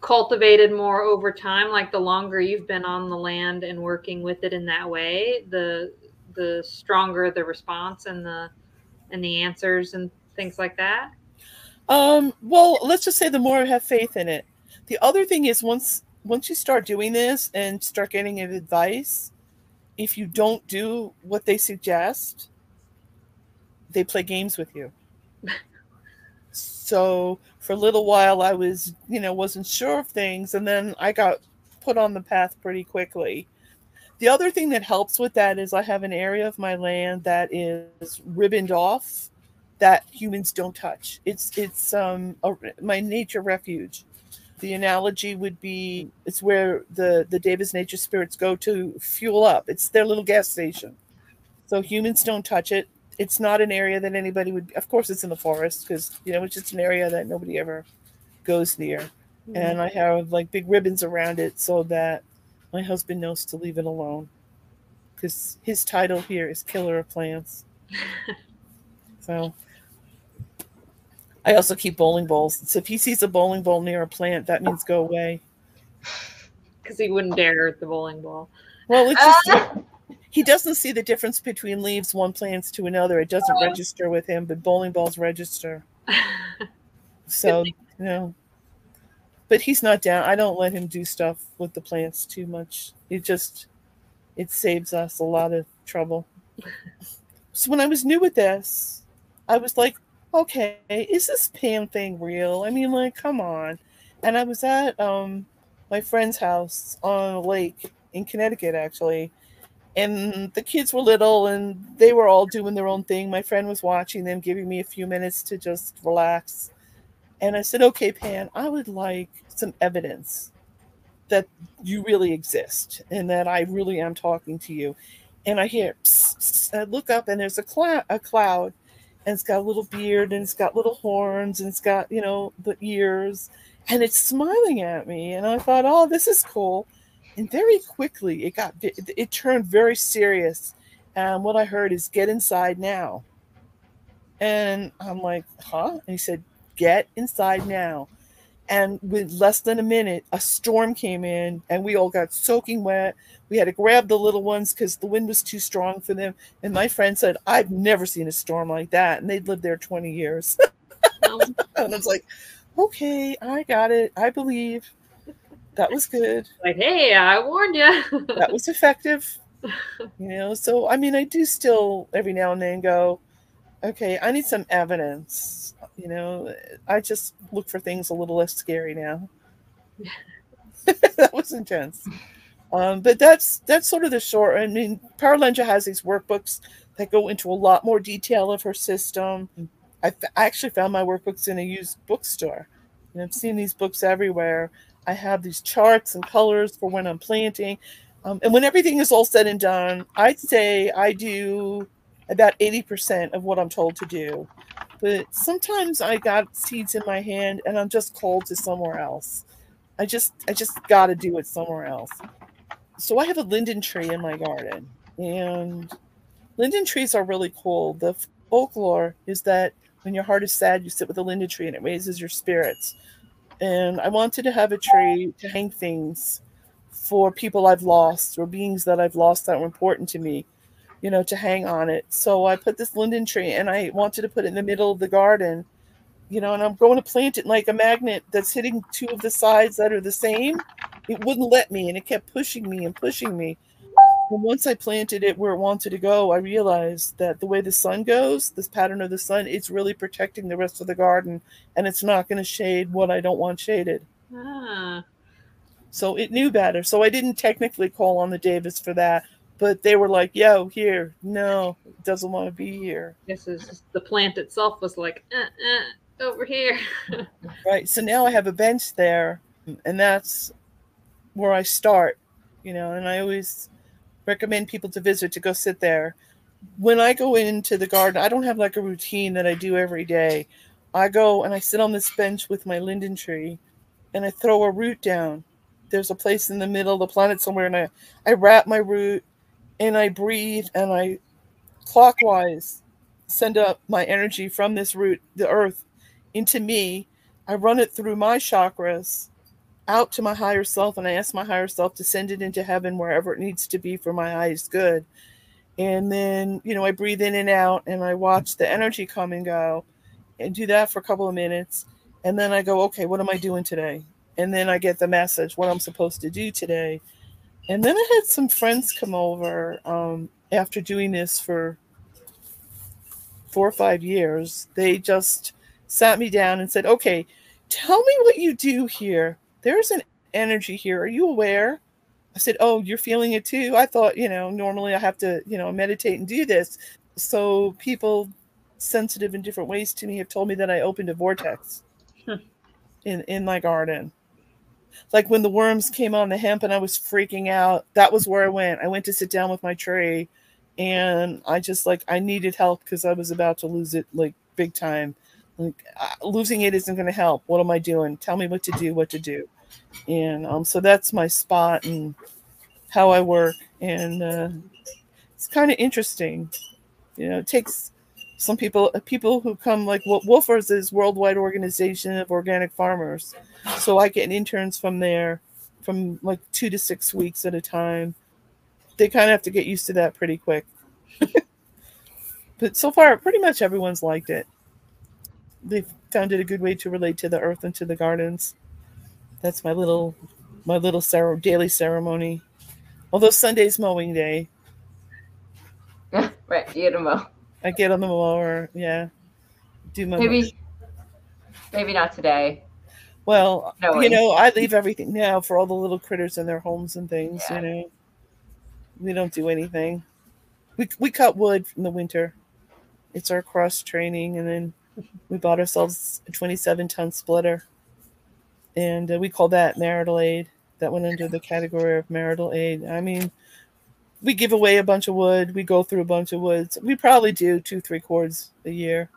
cultivated more over time. Like the longer you've been on the land and working with it in that way, the the stronger the response and the and the answers and things like that. Um, well, let's just say the more I have faith in it. The other thing is once once you start doing this and start getting advice, if you don't do what they suggest, they play games with you. *laughs* so for a little while I was, you know, wasn't sure of things and then I got put on the path pretty quickly. The other thing that helps with that is I have an area of my land that is ribboned off that humans don't touch. It's it's um a, my nature refuge the analogy would be it's where the the Devas nature spirits go to fuel up. It's their little gas station. So humans don't touch it. It's not an area that anybody would. Of course, it's in the forest because you know it's just an area that nobody ever goes near. Mm-hmm. And I have like big ribbons around it so that my husband knows to leave it alone because his title here is killer of plants. *laughs* so I also keep bowling balls. So if he sees a bowling ball near a plant, that means go away. Because he wouldn't dare hurt the bowling ball. Well, it's just ah! he doesn't see the difference between leaves one plants to another. It doesn't oh. register with him, but bowling balls register. *laughs* so you know, but he's not down. I don't let him do stuff with the plants too much. It just it saves us a lot of trouble. *laughs* So when I was new with this, I was like, okay, is this Pan thing real? I mean, like, come on. And I was at um my friend's house on a lake in Connecticut, actually. And the kids were little and they were all doing their own thing. My friend was watching them, giving me a few minutes to just relax. And I said, okay, Pan, I would like some evidence that you really exist and that I really am talking to you. And I hear, I look up and there's a, a cloud and it's got a little beard and it's got little horns and it's got you know the ears and it's smiling at me. And i thought oh this is cool. And very quickly it got it, it turned very serious. And what i heard is get inside now. And i'm like huh? And he said get inside now. And with less than a minute a storm came in and we all got soaking wet. We had to grab the little ones because the wind was too strong for them. And my friend said i've never seen a storm like that. And they'd lived there 20 years. *laughs* And i was like okay i got it. I believe. That was good. Like hey i warned you that was effective. *laughs* You know so i mean i do still every now and then go okay i need some evidence you know, I just look for things a little less scary now. *laughs* that was intense. Um, but that's that's sort of the short. I mean, Perelandra has these workbooks that go into a lot more detail of her system. I, f- I actually found my workbooks in a used bookstore. And I've seen these books everywhere. I have these charts and colors for when I'm planting. Um, and when everything is all said and done, I'd say I do about 80% of what I'm told to do. But sometimes I got seeds in my hand and I'm just called to somewhere else. I just I just got to do it somewhere else. So I have a linden tree in my garden and linden trees are really cool. The folklore is that when your heart is sad, you sit with a linden tree and it raises your spirits. And I wanted to have a tree to hang things for people I've lost or beings that I've lost that were important to me, you know, to hang on it. So I put this linden tree and I wanted to put it in the middle of the garden, you know, and I'm going to plant it like a magnet that's hitting two of the sides that are the same. It wouldn't let me and it kept pushing me and pushing me. And once I planted it where it wanted to go, I realized that the way the sun goes, this pattern of the sun, it's really protecting the rest of the garden and it's not going to shade what I don't want shaded. Ah, So it knew better. So I didn't technically call on the Devas for that, but they were like, yo, here, no, doesn't want to be here. this is the plant itself was like, uh, uh, over here. *laughs* Right. So now I have a bench there, and that's where I start, you know, and I always recommend people to visit to go sit there. When I go into the garden, I don't have like a routine that I do every day. I go and I sit on this bench with my linden tree and I throw a root down. There's a place in the middle of the planet somewhere, and I, I wrap my root and I breathe and I clockwise send up my energy from this root, the earth, into me. I run it through my chakras out to my higher self, and I ask my higher self to send it into heaven wherever it needs to be for my highest good. And then, you know, I breathe in and out and I watch the energy come and go and do that for a couple of minutes. And then I go, okay, what am I doing today? And then I get the message, what I'm supposed to do today. And then I had some friends come over um, after doing this for four or five years. They just sat me down and said, okay, tell me what you do here. There's an energy here. Are you aware? I said, oh, you're feeling it too. I thought, you know, normally I have to, you know, meditate and do this. So people sensitive in different ways to me have told me that I opened a vortex Hmm. in in my garden. Like when the worms came on the hemp and I was freaking out, that was where I went. I went to sit down with my tree and I just like I needed help because I was about to lose it like big time. Like uh, losing it isn't going to help. What am I doing? Tell me what to do, what to do. And um, so that's my spot and how I work. And uh, it's kind of interesting. You know, it takes some people, people who come like what WWOOFers is worldwide organization of organic farmers. So I get interns from there from like two to six weeks at a time. They kind of have to get used to that pretty quick. *laughs* but so far, pretty much everyone's liked it. They've found it a good way to relate to the earth and to the gardens. That's my little, my little daily ceremony. Although Sunday's mowing day, *laughs* right, you a mow. I get on the mower. Yeah, do my Maybe, maybe not today. Well, No you know, I leave everything now for all the little critters in their homes and things. Yeah. You know, we don't do anything. We we cut wood in the winter. It's our cross training, and then we bought ourselves a 27 ton splitter, and uh, we call that marital aid. That went under the category of marital aid. I mean, we give away a bunch of wood. We go through a bunch of woods. We probably do two, three cords a year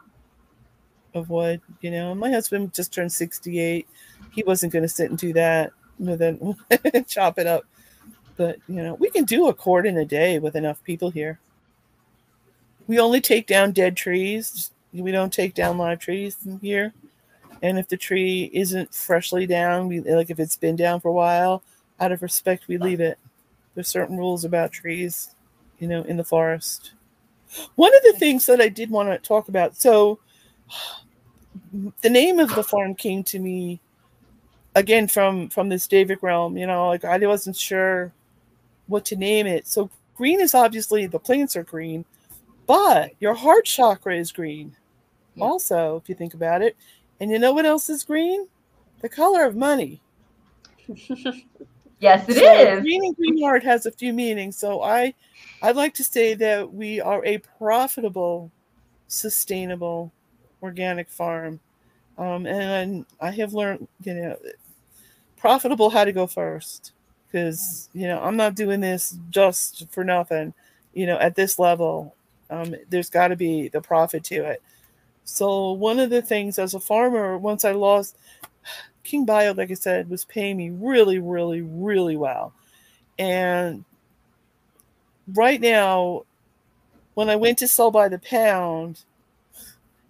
of wood. You know, my husband just turned 68 he wasn't going to sit and do that with then *laughs* chop it up. But you know, we can do a cord in a day with enough people here. We only take down dead trees. We don't take down live trees here. And if the tree isn't freshly down, we like if it's been down for a while, out of respect, we leave it. There's certain rules about trees, you know, in the forest. One of the things that I did want to talk about, so the name of the farm came to me again from from this Devic realm. You know, like I wasn't sure what to name it. So green is obviously the plants are green, but your heart chakra is green. Yeah. Also, if you think about it, and you know what else is green? The color of money. *laughs* Yes, it So is. And green heart has a few meanings. So I, I'd like to say that we are a profitable, sustainable, organic farm. Um, and I have learned, you know, profitable how to go first because, you know, I'm not doing this just for nothing, you know, at this level. Um, there's got to be the profit to it. So, one of the things as a farmer, once I lost King Bio, like I said, was paying me really, really, really well. And right now, when I went to sell by the pound,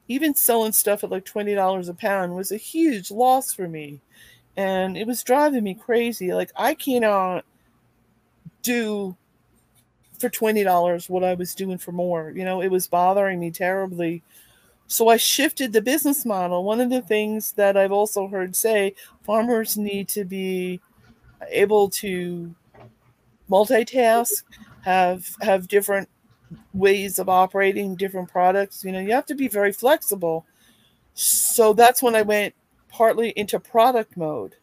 even selling stuff at like $20 a pound was a huge loss for me. And it was driving me crazy. Like, I cannot do for $20 what I was doing for more. You know, it was bothering me terribly. So I shifted the business model. One of the things that I've also heard say farmers need to be able to multitask, have have different ways of operating different products. You know, you have to be very flexible. So that's when I went partly into product mode.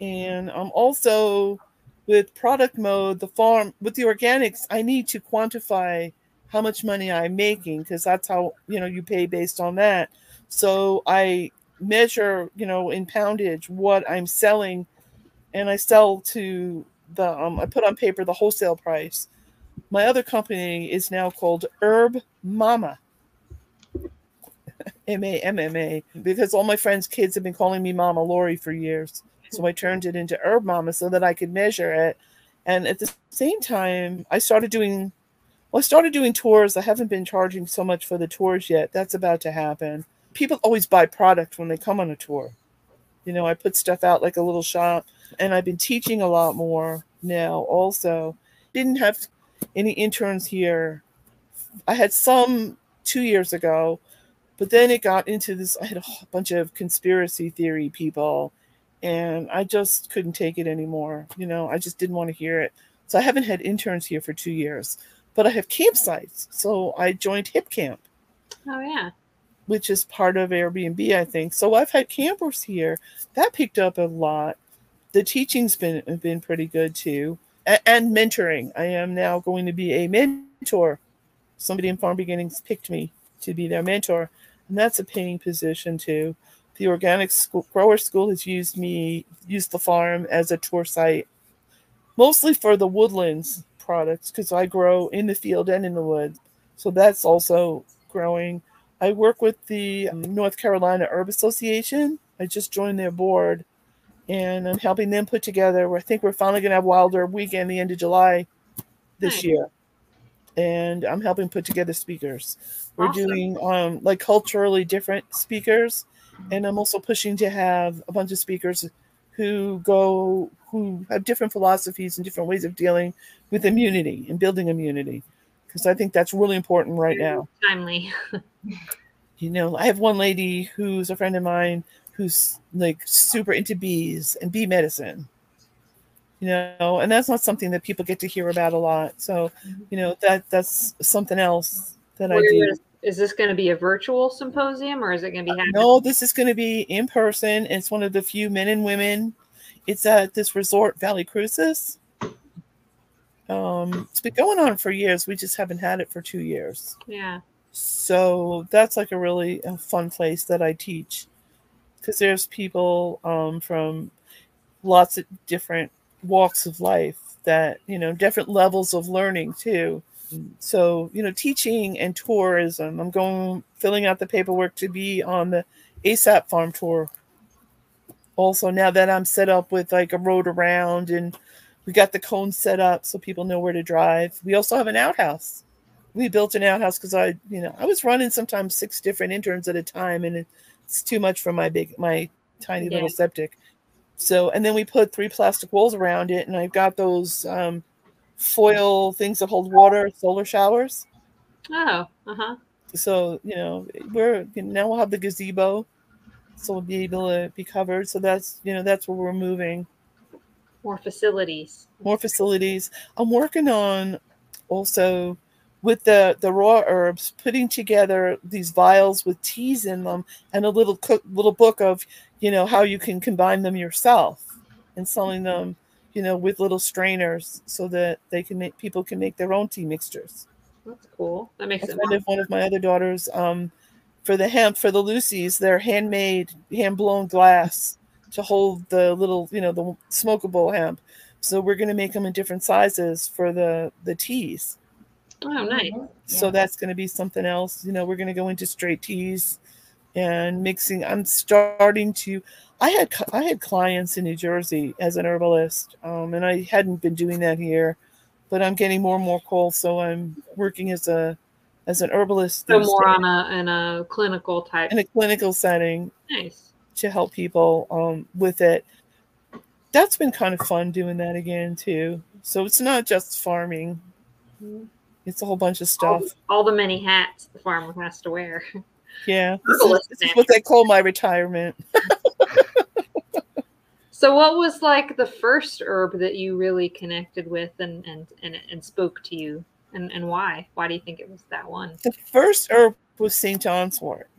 And I'm also with product mode, the farm with the organics, I need to quantify how much money I'm making because that's how you know you pay based on that. So I measure, you know, in poundage what I'm selling, and I sell to the um, I put on paper the wholesale price. My other company is now called Herb Mamma. *laughs* M A M M A because all my friends' kids have been calling me Mama Lorri for years. So I turned it into Herb Mamma so that I could measure it. And at the same time, I started doing well, I started doing tours. I haven't been charging so much for the tours yet. That's about to happen. People always buy product when they come on a tour. You know, I put stuff out like a little shop, and I've been teaching a lot more now also. Didn't have any interns here. I had some two years ago, but then it got into this. I had a bunch of conspiracy theory people, and I just couldn't take it anymore. You know, I just didn't want to hear it. So I haven't had interns here for two years, but I have campsites. So I joined Hipcamp. Oh, yeah. Which is part of Airbnb, I think. So I've had campers here. That picked up a lot. The teaching's been been pretty good too and mentoring. I am now going to be a mentor. Somebody in Farm Beginnings picked me to be their mentor, and that's a paying position too. The organic school, grower school has used me, used the farm as a tour site, mostly for the woodlands products because I grow in the field and in the woods. So that's also growing. I work with the um, North Carolina Herb Association. I just joined their board and I'm helping them put together. I think we're finally going to have Wild Herb Weekend the end of July this nice. year, and I'm helping put together speakers. We're awesome. doing um, like culturally different speakers, and I'm also pushing to have a bunch of speakers who go who have different philosophies and different ways of dealing with immunity and building immunity, because I think that's really important right now. *laughs* Timely. you know, I have one lady who's a friend of mine who's like super into bees and bee medicine you know and that's not something that people get to hear about a lot so you know that that's something else that Where i do. is this going to be a virtual symposium or is it going to be happening? no this is going to be in person. It's one of the few men and women. It's at this resort Valle Crucis. Um it's been going on for years. We just haven't had it for two years. Yeah. So that's like a really fun place that i teach. Because there's people um, from lots of different walks of life that you know different levels of learning too so you know teaching and tourism i'm going filling out the paperwork to be on the ASAP farm tour also now that i'm set up with like a road around and we got the cones set up so people know where to drive we also have an outhouse we built an outhouse because i you know i was running sometimes six different interns at a time and it's too much for my big my tiny yeah. little septic. So and then we put three plastic walls around it, and I've got those um, foil things that hold water, solar showers. Oh, uh huh. So you know we're now we'll have the gazebo, so we'll be able to be covered. So that's you know that's where we're moving. More facilities. More facilities. I'm working on also with the the raw herbs, putting together these vials with teas in them, and a little cook little book of you know how you can combine them yourself, and selling them you know with little strainers so that they can make people can make their own tea mixtures. That's cool. That makes a friend of one of my other daughters um, for the hemp for the Lucy's, they're handmade, hand blown glass to hold the little, you know, the smokable hemp. So we're going to make them in different sizes for the the teas. Oh, nice. So Yeah. that's going to be something else. You know, we're going to go into straight teas and mixing. I'm starting to. I had I had clients in New Jersey as an herbalist, um, and I hadn't been doing that here, but I'm getting more and more calls. So I'm working as a as an herbalist So more days on a in a clinical type. in a clinical setting Nice. to help people um, with it. That's been kind of fun doing that again too. So it's not just farming; it's a whole bunch of All, stuff. all the many hats the farmer has to wear. Yeah, *laughs* this is, this is what they call my retirement. *laughs* So, what was like the first herb that you really connected with and and and, and spoke to you, and and why? Why do you think it was that one? The first herb was St. John's wort,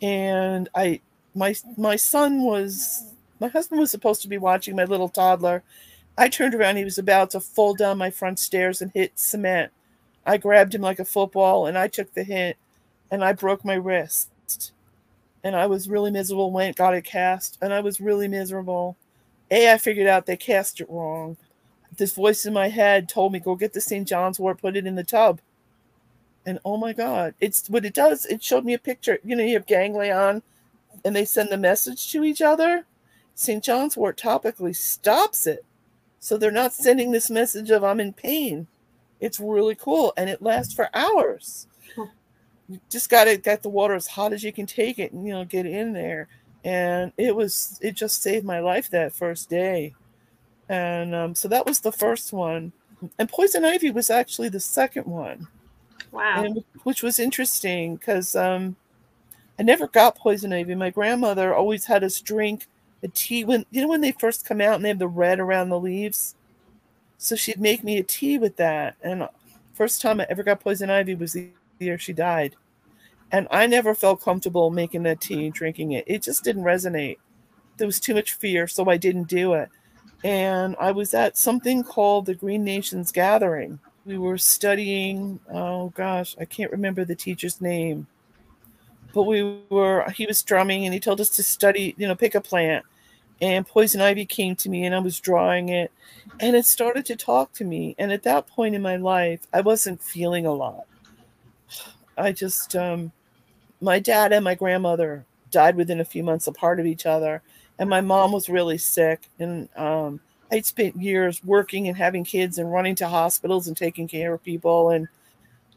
and I my my son was my husband was supposed to be watching my little toddler. I turned around; he was about to fall down my front stairs and hit cement. I grabbed him like a football, and I took the hit, and I broke my wrist. And I was really miserable. Went got it cast, and I was really miserable. A, I figured out they cast it wrong. This voice in my head told me, "Go get the St. John's wort, put it in the tub." And oh my God, it's what it does. It showed me a picture. You know, you have ganglion, and they send the message to each other. St. John's wort topically stops it, so they're not sending this message of "I'm in pain." It's really cool, and it lasts for hours. You just got to get the water as hot as you can take it, and you know, get in there. And it was, it just saved my life that first day. And um, so that was the first one. And poison ivy was actually the second one Wow. and which was interesting because um, I never got poison ivy. My grandmother always had us drink a tea when you know when they first come out and they have the red around the leaves. So she'd make me a tea with that. And first time I ever got poison ivy was the year she died, and I never felt comfortable making that tea drinking it. It just didn't resonate. There was too much fear, so I didn't do it. And I was at something called the Green Nations Gathering. We were studying oh gosh i can't remember the teacher's name. But we were he was drumming and he told us to study you know pick a plant. And poison ivy came to me and i was drawing it. And it started to talk to me. And at that point in my life i wasn't feeling a lot i just um my dad and my grandmother died within a few months apart of each other and my mom was really sick and um I'd spent years working and having kids and running to hospitals and taking care of people, and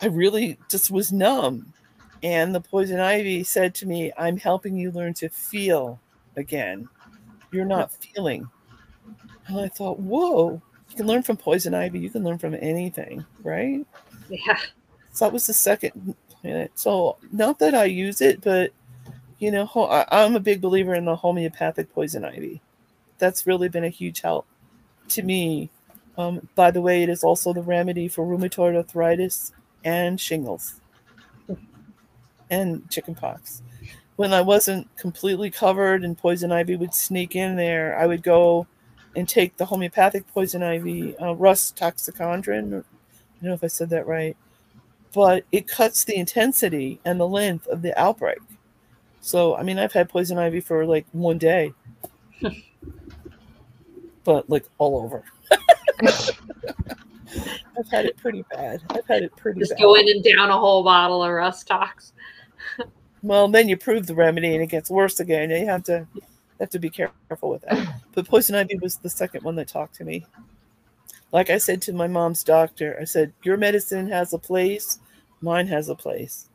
I really just was numb. And the poison ivy said to me, I'm helping you learn to feel again. You're not feeling. And I thought, whoa, you can learn from poison ivy, you can learn from anything, right? Yeah. So that was the second minute. So, not that I use it, but you know, I'm a big believer in the homeopathic poison ivy. That's really been a huge help to me. Um, by the way, it is also the remedy for rheumatoid arthritis and shingles and chickenpox. When I wasn't completely covered and poison ivy would sneak in there, I would go and take the homeopathic poison ivy, uh, Rhus toxicodrin. I don't know if I said that right, but it cuts the intensity and the length of the outbreak. So, I mean, I've had poison ivy for like one day *laughs* but like all over. *laughs* I've had it pretty bad. I've had it pretty Just bad. go in and down a whole bottle of Rhus Tox. *laughs* Well, then you prove the remedy and it gets worse again. You have to have to be careful with that. *clears throat* But poison ivy was the second one that talked to me. Like I said to my mom's doctor, I said, Your medicine has a place, mine has a place.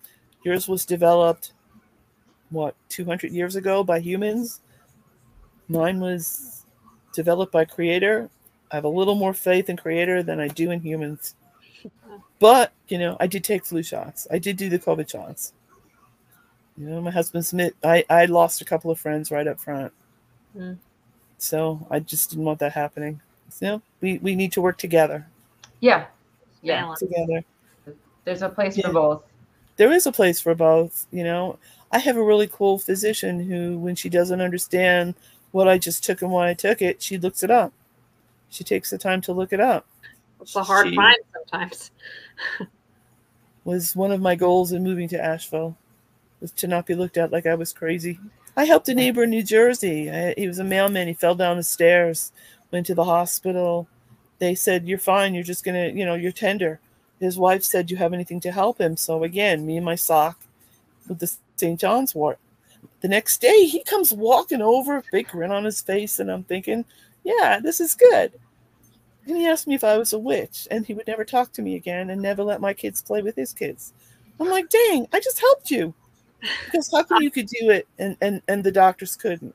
Yours was developed what, 200 years ago by humans? Mine was developed by creator. I have a little more faith in creator than I do in humans. *laughs* But, you know, I did take flu shots. I did do the COVID shots. You know, my husband's mit I, I lost a couple of friends right up front. Mm. So I just didn't want that happening. So we, we need to work together. Yeah. Yeah. Together. There's a place Yeah. for both. There is a place for both, you know. I have a really cool physician who, when she doesn't understand what I just took and why I took it, she looks it up. She takes the time to look it up. It's a hard She- find sometimes. *laughs* Was one of my goals in moving to Asheville. was to not be looked at like I was crazy. I helped a neighbor in New Jersey. I, he was a mailman. He fell down the stairs, went to the hospital. They said, You're fine. You're just going to, you know, you're tender. His wife said, You have anything to help him? So again, me and my sock with the St. John's wort. The next day, he comes walking over, big grin on his face, and I'm thinking, Yeah, this is good. And he asked me if I was a witch, and he would never talk to me again and never let my kids play with his kids. I'm like, dang, I just helped you. Because how come you could do it and, and, and the doctors couldn't?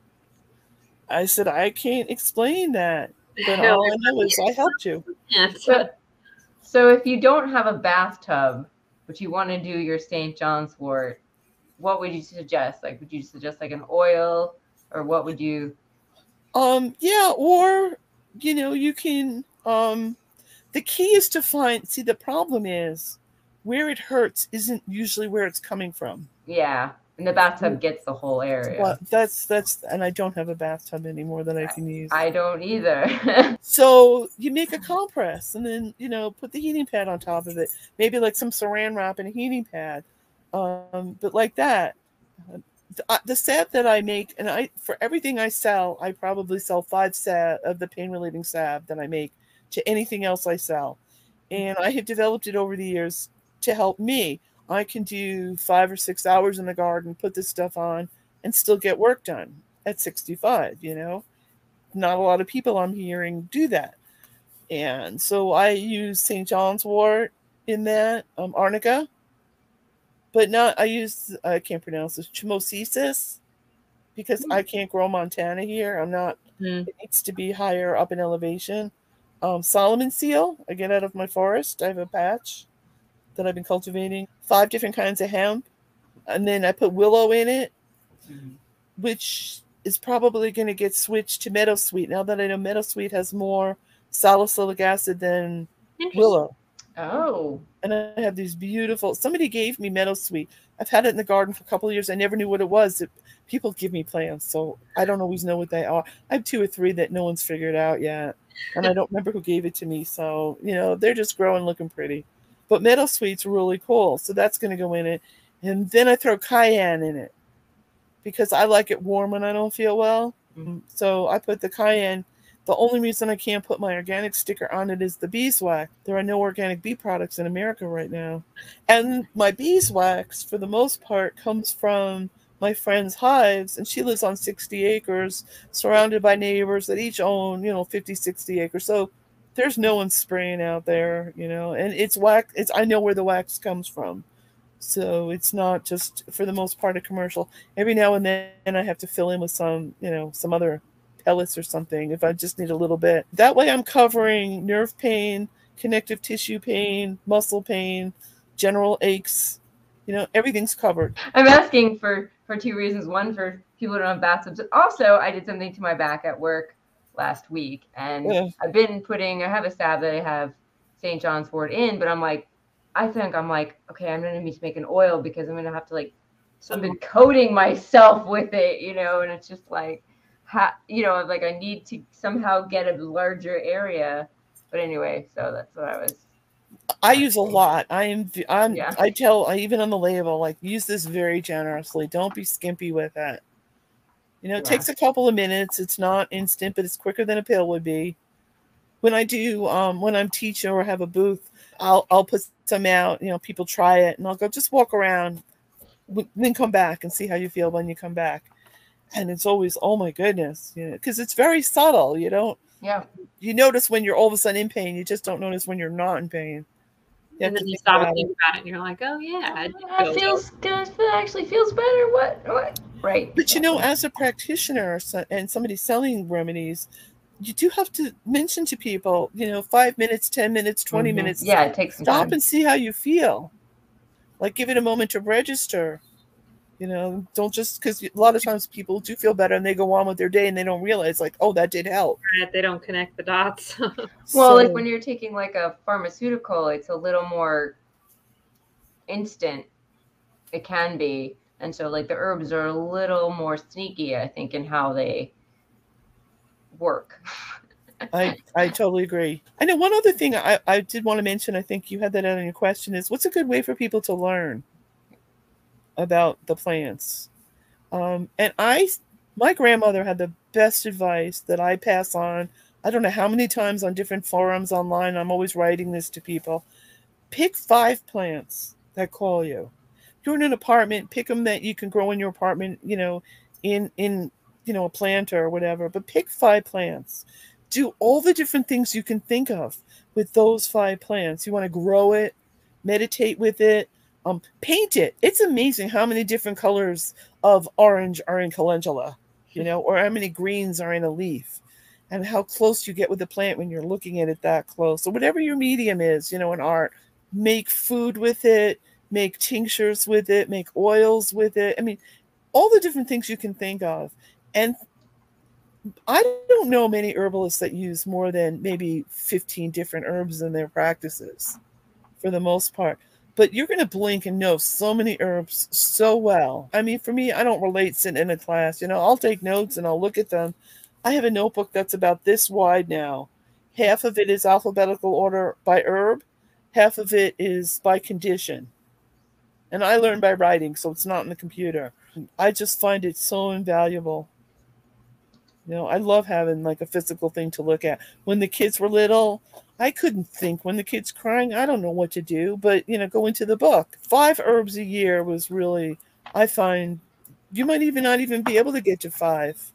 I said, I can't explain that. But all I know is I helped you. So, so if you don't have a bathtub, but you want to do your St. John's wort, what would you suggest? Like, would you suggest like an oil, or what would you? Um, yeah, or you know, you can. Um, the key is to find. See, the problem is where it hurts isn't usually where it's coming from. Yeah, and the bathtub gets the whole area. Well, that's that's, and I don't have a bathtub anymore that I can use. I don't either. *laughs* so you make a compress, and then you know put the heating pad on top of it. Maybe like some Saran wrap and a heating pad um, but like that the, uh, the salve that i make and i for everything i sell i probably sell five set of the pain relieving salve that i make to anything else i sell and i have developed it over the years to help me i can do five or six hours in the garden put this stuff on and still get work done at 65 you know not a lot of people i'm hearing do that and so i use st john's wort in that um, arnica but not I use I can't pronounce this chimosis because mm-hmm. I can't grow Montana here. I'm not. Mm. It needs to be higher up in elevation. Um, Solomon seal I get out of my forest. I have a patch that I've been cultivating. Five different kinds of hemp, and then I put willow in it, mm-hmm. which is probably going to get switched to meadowsweet. Now that I know meadowsweet has more salicylic acid than willow. Oh. And I have these beautiful. Somebody gave me meadowsweet. I've had it in the garden for a couple of years. I never knew what it was. It, people give me plants, so I don't always know what they are. I have two or three that no one's figured out yet, and I *laughs* don't remember who gave it to me. So you know, they're just growing, looking pretty. But meadowsweet's really cool, so that's going to go in it. And then I throw cayenne in it because I like it warm when I don't feel well. Mm-hmm. So I put the cayenne the only reason I can't put my organic sticker on it is the beeswax. There are no organic bee products in America right now. And my beeswax, for the most part, comes from my friend's hives, and she lives on 60 acres, surrounded by neighbors that each own, you know, 50, 60 acres. So there's no one spraying out there, you know, and it's wax. It's I know where the wax comes from. So it's not just for the most part a commercial. Every now and then I have to fill in with some, you know, some other pellets or something if I just need a little bit. That way I'm covering nerve pain, connective tissue pain, muscle pain, general aches. You know, everything's covered. I'm asking for for two reasons. One for people who don't have bathtubs. Also, I did something to my back at work last week, and yeah. I've been putting. I have a salve that I have St. John's wort in, but I'm like, I think I'm like, okay, I'm gonna need to make an oil because I'm gonna have to like, so I've been coating myself *laughs* with it, you know, and it's just like, ha- you know, like I need to somehow get a larger area. But anyway, so that's what I was. I use a lot. I am. I'm. Yeah. I tell. I even on the label, like use this very generously. Don't be skimpy with it. You know, it yeah. takes a couple of minutes. It's not instant, but it's quicker than a pill would be. When I do, um, when I'm teaching or have a booth, I'll I'll put some out. You know, people try it, and I'll go just walk around, then come back and see how you feel when you come back and it's always oh my goodness you know because it's very subtle you don't yeah you notice when you're all of a sudden in pain you just don't notice when you're not in pain you and then you stop and think about it and you're like oh yeah it feels good it actually feels better what what right but you know as a practitioner and somebody selling remedies you do have to mention to people you know five minutes ten minutes 20 mm-hmm. minutes yeah it takes stop time. and see how you feel like give it a moment to register you know, don't just because a lot of times people do feel better and they go on with their day and they don't realize like, oh, that did help. Right, they don't connect the dots. *laughs* well, so, like when you're taking like a pharmaceutical, it's a little more instant. It can be, and so like the herbs are a little more sneaky, I think, in how they work. *laughs* I I totally agree. I know one other thing I, I did want to mention. I think you had that on your question is what's a good way for people to learn? about the plants. Um, and I, my grandmother had the best advice that I pass on. I don't know how many times on different forums online. I'm always writing this to people. Pick five plants that call you. You're in an apartment, pick them that you can grow in your apartment. You know, in in you know a planter or whatever. But pick five plants. Do all the different things you can think of with those five plants. You want to grow it, meditate with it, um, paint it. It's amazing how many different colors of orange are in calendula, you know, or how many greens are in a leaf, and how close you get with the plant when you're looking at it that close. So whatever your medium is, you know, in art, make food with it, make tinctures with it, make oils with it. I mean, all the different things you can think of. And I don't know many herbalists that use more than maybe 15 different herbs in their practices for the most part. But you're going to blink and know so many herbs so well. I mean, for me, I don't relate sitting in a class. You know, I'll take notes and I'll look at them. I have a notebook that's about this wide now. Half of it is alphabetical order by herb, half of it is by condition. And I learn by writing, so it's not in the computer. I just find it so invaluable. You know, I love having like a physical thing to look at. When the kids were little, I couldn't think. When the kids crying, I don't know what to do, but you know, go into the book. Five herbs a year was really, I find, you might even not even be able to get to five.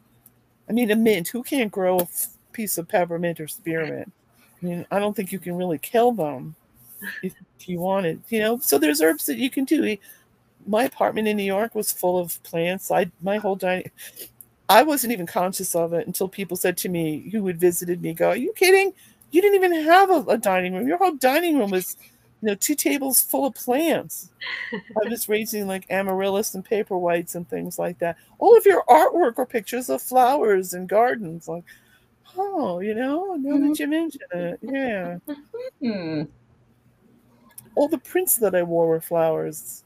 I mean, a mint. Who can't grow a piece of peppermint or spearmint? I mean, I don't think you can really kill them you wanted. You know, so there's herbs that you can do. My apartment in New York was full of plants. I my whole dining I wasn't even conscious of it until people said to me, who had visited me, go, Are you kidding? You didn't even have a, a dining room. Your whole dining room was, you know, two tables full of plants. I was raising like amaryllis and paper whites and things like that. All of your artwork are pictures of flowers and gardens. Like, oh, you know, now mm-hmm. that you mention it, yeah. Hmm. All the prints that I wore were flowers.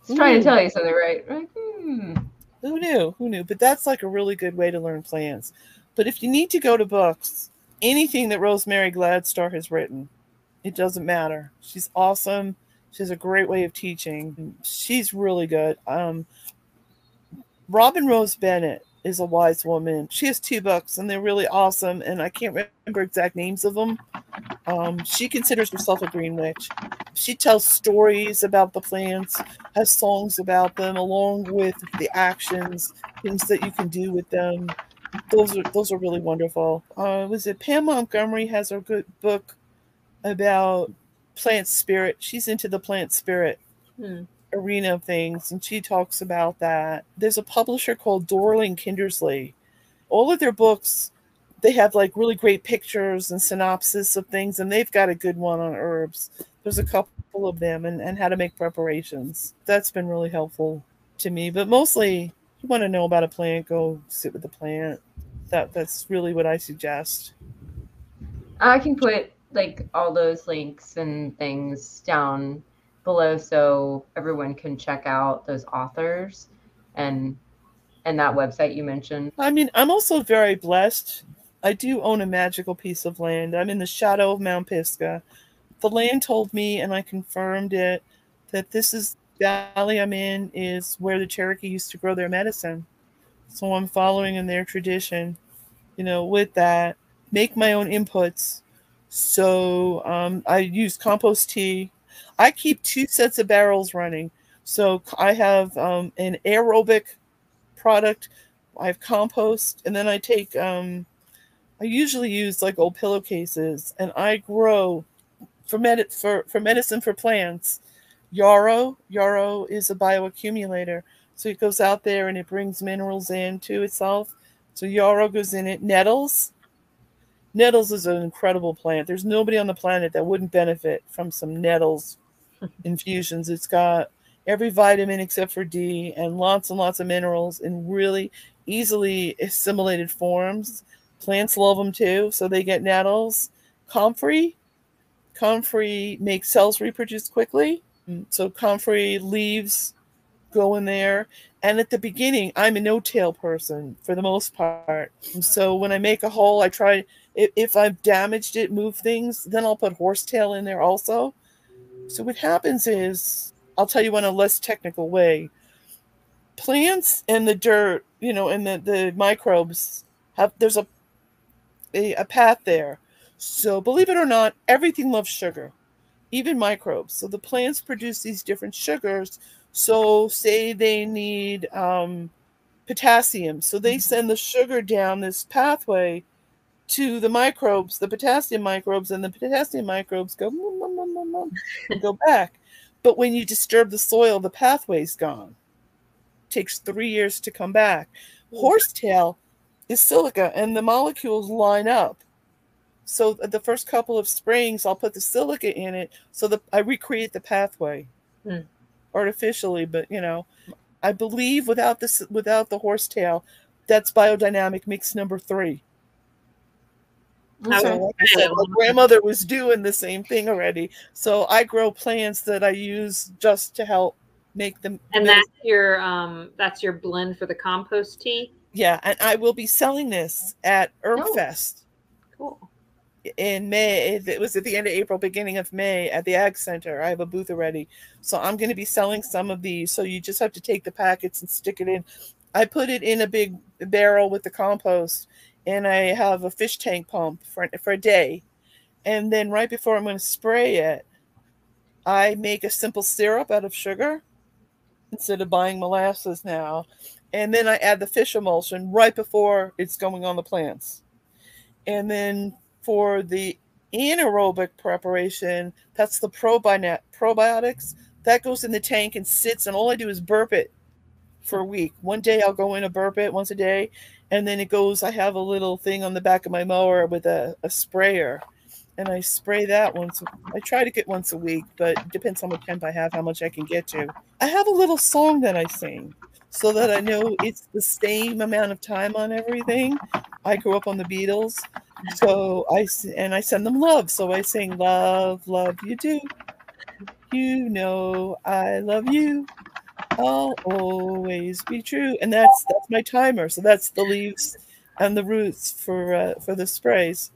It's trying to tell you something, right? Like, hmm. Who knew? Who knew? But that's like a really good way to learn plants. But if you need to go to books, anything that Rosemary Gladstar has written, it doesn't matter. She's awesome. She has a great way of teaching. She's really good. Um, Robin Rose Bennett is a wise woman. She has two books and they're really awesome. And I can't remember exact names of them. Um, she considers herself a green witch. She tells stories about the plants, has songs about them, along with the actions, things that you can do with them. Those are those are really wonderful. Uh, was it Pam Montgomery has a good book about plant spirit? She's into the plant spirit. Hmm arena of things, and she talks about that. There's a publisher called Dorling Kindersley. All of their books, they have like really great pictures and synopsis of things, and they've got a good one on herbs. There's a couple of them, and, and how to make preparations. That's been really helpful to me. But mostly, you want to know about a plant, go sit with the plant. That that's really what I suggest. I can put like all those links and things down below so everyone can check out those authors and and that website you mentioned. I mean, I'm also very blessed. I do own a magical piece of land. I'm in the shadow of Mount Pisgah. The land told me, and I confirmed it, that this is valley I'm in is where the Cherokee used to grow their medicine. So I'm following in their tradition. You know, with that, make my own inputs. So um, I use compost tea I keep two sets of barrels running. So I have um, an aerobic product, I have compost, and then I take, um, I usually use like old pillowcases, and I grow for, med- for, for medicine for plants. Yarrow, yarrow is a bioaccumulator. So it goes out there and it brings minerals into itself. So yarrow goes in it. Nettles, nettles is an incredible plant. There's nobody on the planet that wouldn't benefit from some nettles *laughs* infusions. It's got every vitamin except for D and lots and lots of minerals in really easily assimilated forms. Plants love them too, so they get nettles. Comfrey, comfrey makes cells reproduce quickly. Mm, so comfrey leaves go in there. And at the beginning, I'm a no-till person for the most part. So when I make a hole, I try if, if I've damaged it, move things, then I'll put horsetail in there also so what happens is I'll tell you in a less technical way. Plants and the dirt, you know, and the, the microbes have there's a, a a path there. So believe it or not, everything loves sugar, even microbes. So the plants produce these different sugars. So say they need um, potassium, so they send the sugar down this pathway to the microbes, the potassium microbes, and the potassium microbes go mm, mm, mm, and go *laughs* back. But when you disturb the soil, the pathway's gone. It takes three years to come back. Hmm. Horsetail is silica, and the molecules line up. So uh, the first couple of springs, I'll put the silica in it, so that I recreate the pathway Hmm. artificially. But you know, I believe without this, without the horsetail, that's biodynamic mix number three. I So, like I said, my grandmother was doing the same thing already. So I grow plants that I use just to help make them. And medicine. that's your um that's your blend for the compost tea. yeah, and I will be selling this at Herb Oh. Fest Cool. in May. It was at the end of April, beginning of May at the Ag Center. I have a booth already, so I'm going to be selling some of these. So you just have to take the packets and stick it in. I put it in a big barrel with the compost, and I have a fish tank pump for for a day, and then right before I'm going to spray it, I make a simple syrup out of sugar instead of buying molasses now, and then I add the fish emulsion right before it's going on the plants, and then for the anaerobic preparation, that's the probi- probiotics. That goes in the tank and sits, and all I do is burp it for a week. One day I'll go in and burp it once a day, and then it goes. I have a little thing on the back of my mower with a, a sprayer, and I spray that once. I try to get once a week, but depends how much temp I have, how much I can get to. I have a little song that I sing so that I know it's the same amount of time on everything. I grew up on the Beatles, so i and I send them love. So I sing love, love you do. You know I love you. I'll always be true, and that's that's my timer. So that's the leaves and the roots for uh, for the sprays.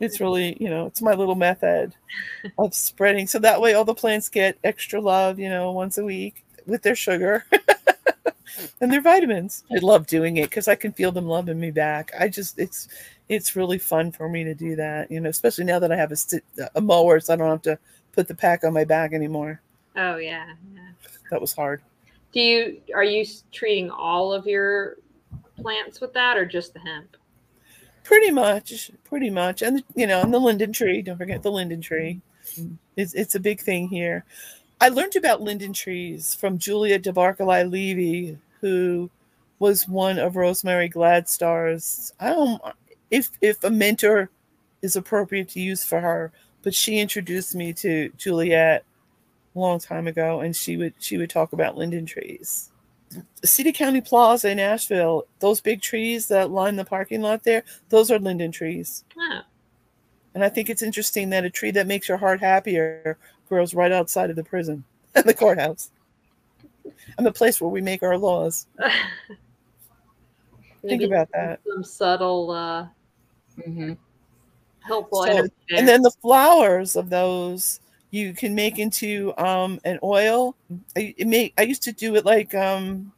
It's really you know it's my little method of spreading. So that way all the plants get extra love. You know once a week with their sugar. *laughs* and their vitamins. I love doing it because I can feel them loving me back. I just it's it's really fun for me to do that, you know, especially now that I have a, a mower, so I don't have to put the pack on my back anymore. Oh yeah. Yeah. That was hard. Do you are you treating all of your plants with that or just the hemp? Pretty much, pretty much, and you know, and the linden tree. Don't forget the linden tree. Mm-hmm. It's it's a big thing here. I learned about linden trees from Juliette de Bairacli Levy, who was one of Rosemary Gladstar's. I don't if if a mentor is appropriate to use for her, but she introduced me to Juliette a long time ago, and she would she would talk about linden trees. City County Plaza in Asheville, those big trees that line the parking lot there, those are linden trees. And I think it's interesting that a tree that makes your heart happier grows right outside of the prison and *laughs* the courthouse and the place where we make our laws. *laughs* Think about that. Some subtle uh, Mm-hmm. helpful. So- And then the flowers of those you can make into um, an oil. I, it make, I used to do it like um,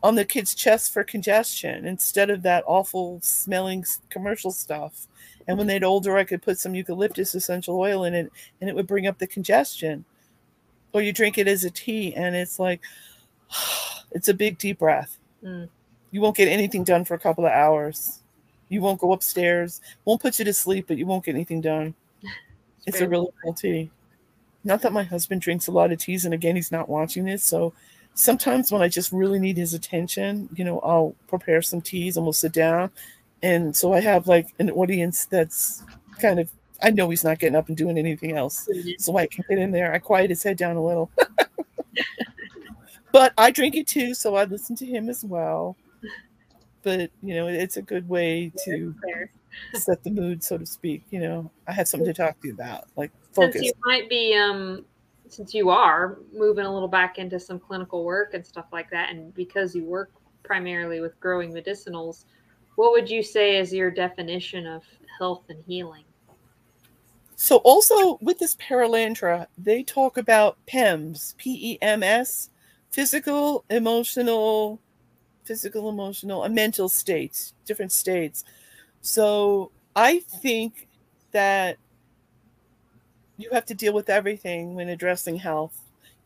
on the kids' chest for congestion instead of that awful smelling commercial stuff. And when they'd older, I could put some eucalyptus essential oil in it, and it would bring up the congestion. Or you drink it as a tea, and it's like *sighs* it's a big deep breath. Mm. You won't get anything done for a couple of hours. You won't go upstairs. Won't put you to sleep, but you won't get anything done. *laughs* It's a really cool tea. Not that my husband drinks a lot of teas, and again, he's not watching this. So sometimes when I just really need his attention, you know, I'll prepare some teas and we'll sit down. And so I have like an audience that's kind of, I know he's not getting up and doing anything else. Mm-hmm. So I can get in there. I quiet his head down a little. *laughs* but I drink it too, so I listen to him as well. But, you know, it's a good way to set the mood, so to speak. You know, I have something to talk to you about, like Since you might be, um, since you are moving a little back into some clinical work and stuff like that, and because you work primarily with growing medicinals, what would you say is your definition of health and healing? So also with this Perelandra, they talk about PEMS, P E M S, physical, emotional, physical, emotional, and mental states, different states. So I think that you have to deal with everything when addressing health.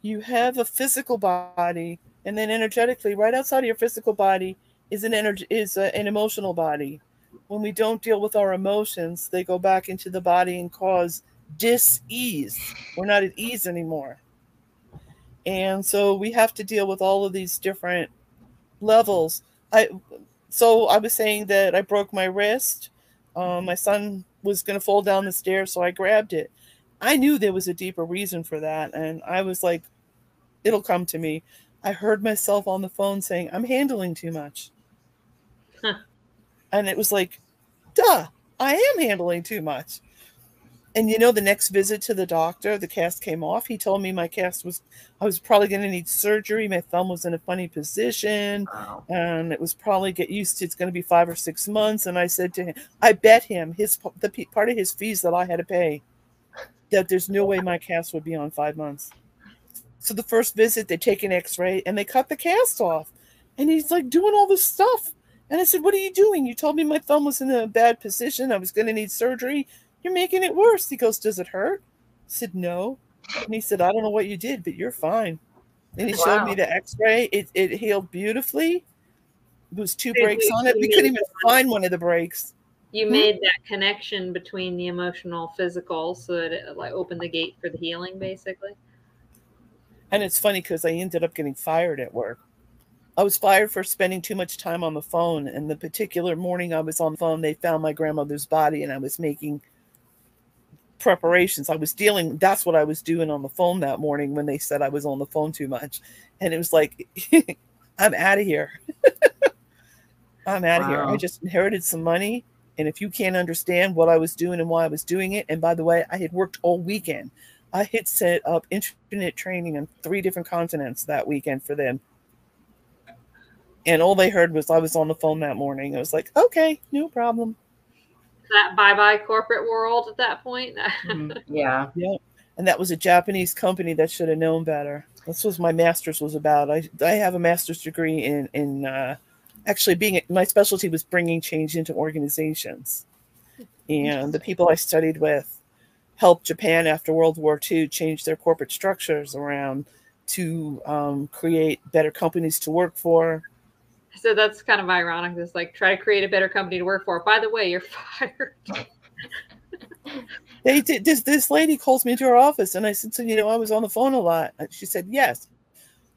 You have a physical body, and then energetically, right outside of your physical body, is an energy is a, an emotional body. When we don't deal with our emotions, they go back into the body and cause dis-ease. We're not at ease anymore. And so we have to deal with all of these different levels. I so I was saying that I broke my wrist. Um, my son was going to fall down the stairs, so I grabbed it. I knew there was a deeper reason for that, and I was like, "It'll come to me." I heard myself on the phone saying, "I'm handling too much," huh. and it was like, "Duh, I am handling too much." and you know the next visit to the doctor the cast came off he told me my cast was i was probably going to need surgery my thumb was in a funny position wow. and it was probably get used to it's going to be five or six months and i said to him i bet him his the part of his fees that i had to pay that there's no way my cast would be on five months so the first visit they take an x-ray and they cut the cast off and he's like doing all this stuff and i said what are you doing you told me my thumb was in a bad position i was going to need surgery you're making it worse. He goes, Does it hurt? I said, No. And he said, I don't know what you did, but you're fine. And he wow. showed me the x ray. It, it healed beautifully. There was two breaks on it. We couldn't even find one of the breaks. You hmm? made that connection between the emotional, physical, so that it like opened the gate for the healing, basically. And it's funny because I ended up getting fired at work. I was fired for spending too much time on the phone. And the particular morning I was on the phone, they found my grandmother's body, and I was making preparations. I was dealing, that's what I was doing on the phone that morning when they said I was on the phone too much. And it was like, *laughs* I'm out of here. *laughs* I'm out of wow. here. I just inherited some money. And if you can't understand what I was doing and why I was doing it, and by the way, I had worked all weekend. I had set up internet training on three different continents that weekend for them. And all they heard was I was on the phone that morning. I was like, okay, no problem that bye bye corporate world at that point. *laughs* mm-hmm. Yeah. Yeah. And that was a Japanese company that should have known better. This was my master's was about. I I have a master's degree in in uh, actually being my specialty was bringing change into organizations, and the people I studied with helped Japan after World War II change their corporate structures around to um, create better companies to work for, so that's kind of ironic. Just like try to create a better company to work for. By the way, you're *laughs* fired. they did this this lady calls me to her office and I said, so you know, I was on the phone a lot. She said, Yes.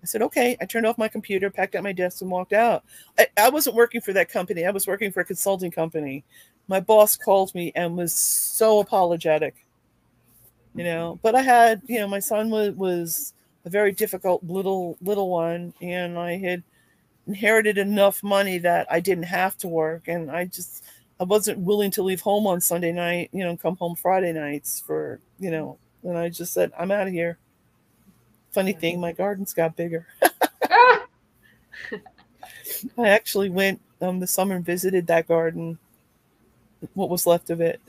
I said, okay. I turned off my computer, packed up my desk, and walked out. I, I wasn't working for that company. I was working for a consulting company. My boss called me and was so apologetic. You know, mm-hmm. but I had, you know, my son was was a very difficult little little one, and I had inherited enough money that I didn't have to work, and I just I wasn't willing to leave home on Sunday night, you know, come home Friday nights for you know, and I just said I'm out of here. Funny thing, my gardens got bigger. *laughs* I actually went um, the summer and visited that garden, what was left of it,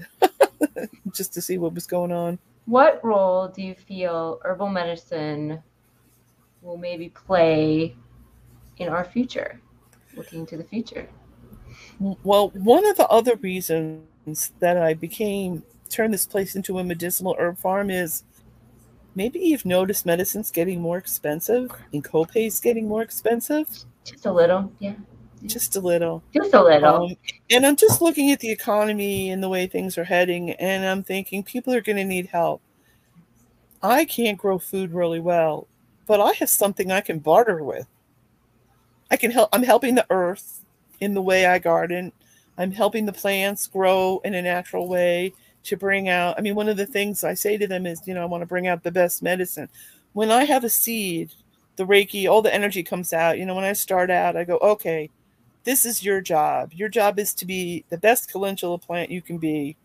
*laughs* just to see what was going on. What role do you feel herbal medicine will maybe play in our future, looking to the future? Well, one of the other reasons that I became turned this place into a medicinal herb farm is maybe you've noticed medicine's getting more expensive and copays getting more expensive. Just a little, yeah. Just a little. Just a little. Um, and I'm just looking at the economy and the way things are heading, and I'm thinking people are going to need help. I can't grow food really well, but I have something I can barter with. I can help. I'm helping the earth in the way I garden. I'm helping the plants grow in a natural way to bring out. I mean, one of the things I say to them is, you know, I want to bring out the best medicine. When I have a seed, the Reiki, all the energy comes out. You know, when I start out, I go, okay, this is your job. Your job is to be the best calendula plant you can be.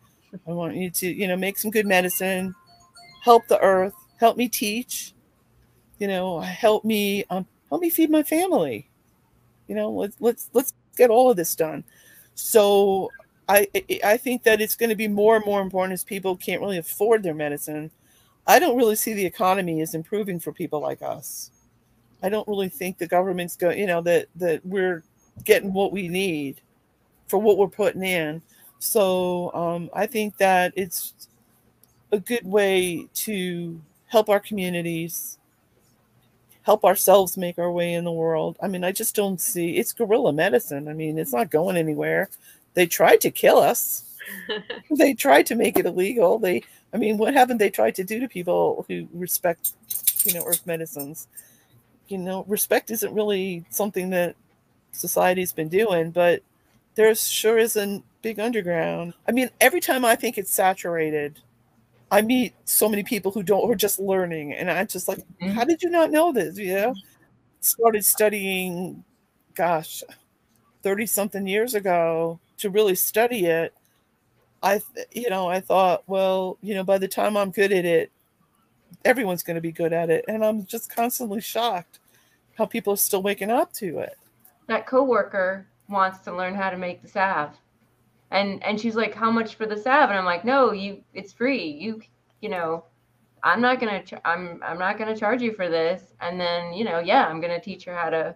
I want you to, you know, make some good medicine, help the earth, help me teach, you know, help me, um, help me feed my family you know let's let's let's get all of this done so I I think that it's going to be more and more important as people can't really afford their medicine. I don't really see the economy as improving for people like us. I don't really think the government's going, you know, that that we're getting what we need for what we're putting in. So um, I think that it's a good way to help our communities, help ourselves make our way in the world. I mean, I just don't see it's guerrilla medicine. I mean, it's not going anywhere. They tried to kill us. *laughs* they tried to make it illegal. They, I mean, what haven't they tried to do to people who respect, you know, earth medicines? You know, respect isn't really something that society's been doing, but there sure is a big underground. I mean, every time I think it's saturated, I meet so many people who don't who are just learning, and I'm just like, mm-hmm. how did you not know this? You know, started studying, gosh, thirty something years ago to really study it. I, you know, I thought, well, you know, by the time I'm good at it, everyone's going to be good at it, and I'm just constantly shocked how people are still waking up to it. That coworker wants to learn how to make the salve and and she's like how much for the salve and i'm like no you it's free you you know i'm not gonna ch- i'm i'm not gonna charge you for this and then you know yeah i'm gonna teach her how to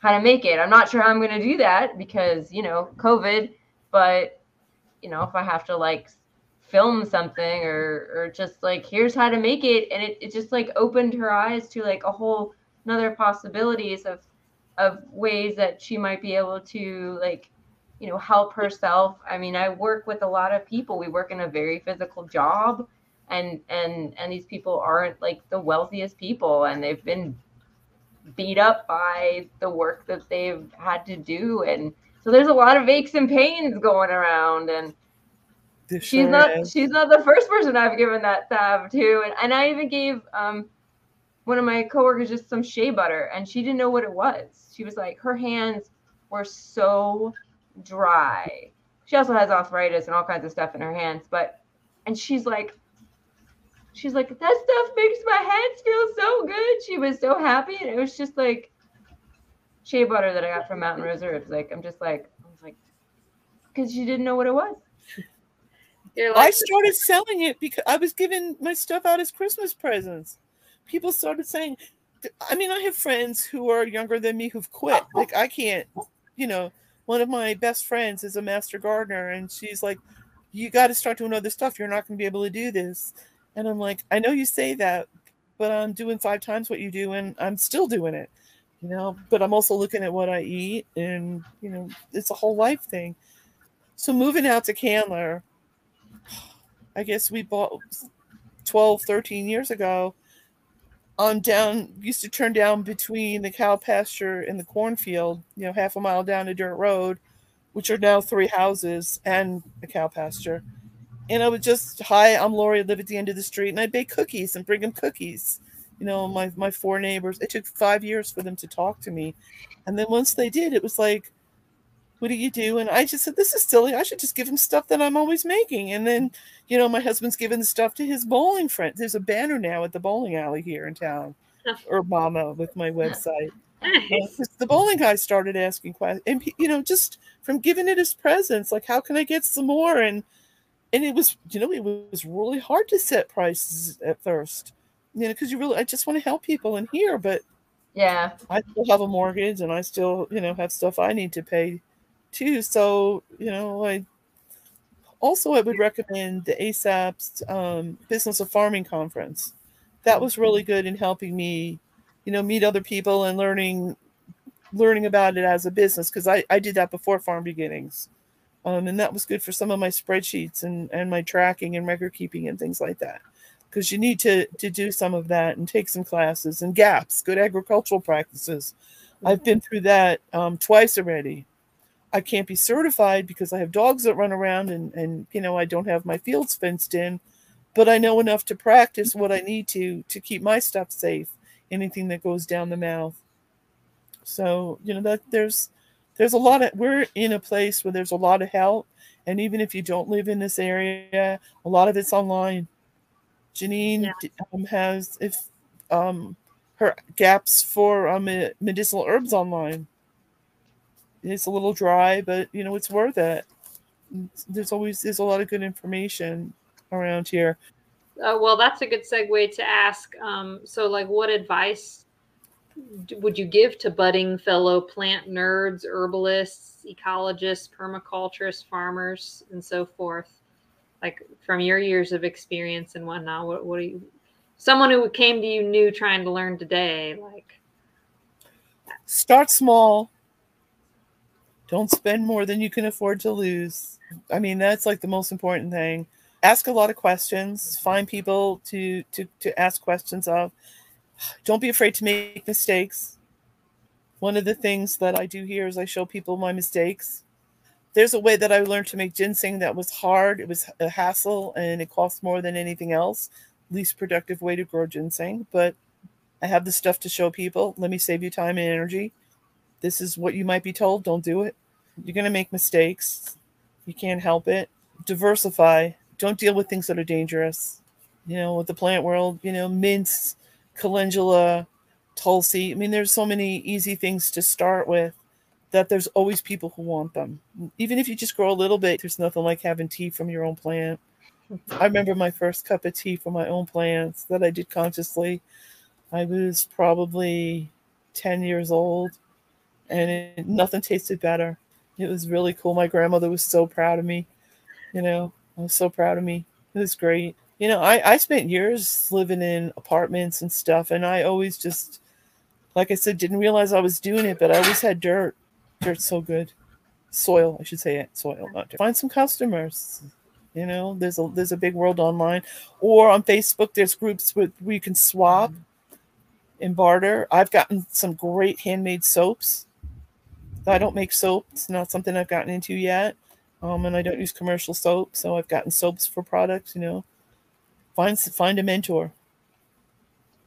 how to make it. I'm not sure how i'm gonna do that because you know covid but you know if i have to like film something or or just like here's how to make it and it, it just like opened her eyes to like a whole another possibilities of of ways that she might be able to like you know help herself. I mean i work with a lot of people. We work in a very physical job and and and these people aren't like the wealthiest people and they've been beat up by the work that they've had to do and so there's a lot of aches and pains going around and this she's sure not is. she's not the first person i've given that salve to and, and i even gave um one of my coworkers just some shea butter and she didn't know what it was she was like her hands were so dry. She also has arthritis and all kinds of stuff in her hands, but and she's like she's like that stuff makes my hands feel so good. She was so happy and it was just like shea butter that I got from Mountain Reserves. Like I'm just like I was like because she didn't know what it was. *laughs* Like, I started selling it because I was giving my stuff out as Christmas presents. People started saying, I mean, I have friends who are younger than me who've quit. *laughs* Like I can't, you know, one of my best friends is a master gardener and she's like you got to start doing other stuff you're not going to be able to do this and i'm like i know you say that but i'm doing five times what you do and i'm still doing it you know but i'm also looking at what i eat and you know it's a whole life thing so moving out to candler *sighs* i guess we bought 12 13 years ago on down used to turn down between the cow pasture and the cornfield, you know, half a mile down a dirt road, which are now three houses and a cow pasture. And I would just, hi, I'm Lorri, I live at the end of the street, and I'd bake cookies and bring them cookies. You know, my my four neighbors. It took five years for them to talk to me. And then once they did, it was like, what do you do? And I just said, this is silly. I should just give him stuff that I'm always making. And then, you know, my husband's giving the stuff to his bowling friend. There's a banner now at the bowling alley here in town, Herb Mamma with my website. Nice. Uh, the bowling guy started asking questions, and you know, just from giving it as presents, like how can I get some more? And and it was, you know, it was really hard to set prices at first, you know, because you really, I just want to help people in here, but yeah, I still have a mortgage, and I still, you know, have stuff I need to pay too. So, you know, I also I would recommend the ASAP's um, Business of Farming Conference. That was really good in helping me, you know, meet other people and learning learning about it as a business because I, I did that before farm beginnings. Um, and that was good for some of my spreadsheets and, and my tracking and record keeping and things like that. Because you need to to do some of that and take some classes and gaps, good agricultural practices. I've been through that um, twice already. I can't be certified because I have dogs that run around and, and you know I don't have my fields fenced in, but I know enough to practice what I need to to keep my stuff safe. Anything that goes down the mouth. So you know that there's there's a lot of we're in a place where there's a lot of help, and even if you don't live in this area, a lot of it's online. Jeanine yeah. um, has if um, her gaps for um, medicinal herbs online it's a little dry, but you know, it's worth it. there's always there's a lot of good information around here. Uh, well, that's a good segue to ask. Um, so, like, what advice would you give to budding fellow plant nerds, herbalists, ecologists, permaculturists, farmers, and so forth? Like, from your years of experience and whatnot, what, what do you, someone who came to you new trying to learn today, like, start small. Don't spend more than you can afford to lose. I mean, that's like the most important thing ask a lot of questions find people to to to ask questions of don't be afraid to make mistakes. One of the things that i do here is i show people my mistakes. There's a way that i learned to make ginseng that was hard. It was a hassle and it cost more than anything else. Least productive way to grow ginseng but i have the stuff to show people. Let me save you time and energy. This is what you might be told. Don't do it. You're going to make mistakes. You can't help it. Diversify. Don't deal with things that are dangerous. You know, with the plant world, you know, mints, calendula, tulsi. I mean, there's so many easy things to start with that there's always people who want them. Even if you just grow a little bit, there's nothing like having tea from your own plant. I remember my first cup of tea from my own plants that I did consciously. I was probably 10 years old and it, nothing tasted better. It was really cool. My grandmother was so proud of me, you know. I was so proud of me. It was great. You know, I, I spent years living in apartments and stuff, and I always just, like I said, didn't realize I was doing it, but I always had dirt. Dirt's so good. Soil, I should say it. Soil, not dirt. Find some customers. You know, there's a there's a big world online, or on Facebook. There's groups where, where you can swap and barter. I've gotten some great handmade soaps. I don't make soap. It's not something I've gotten into yet. Um, and I don't use commercial soap, so I've gotten soaps for products. You know, find find a mentor,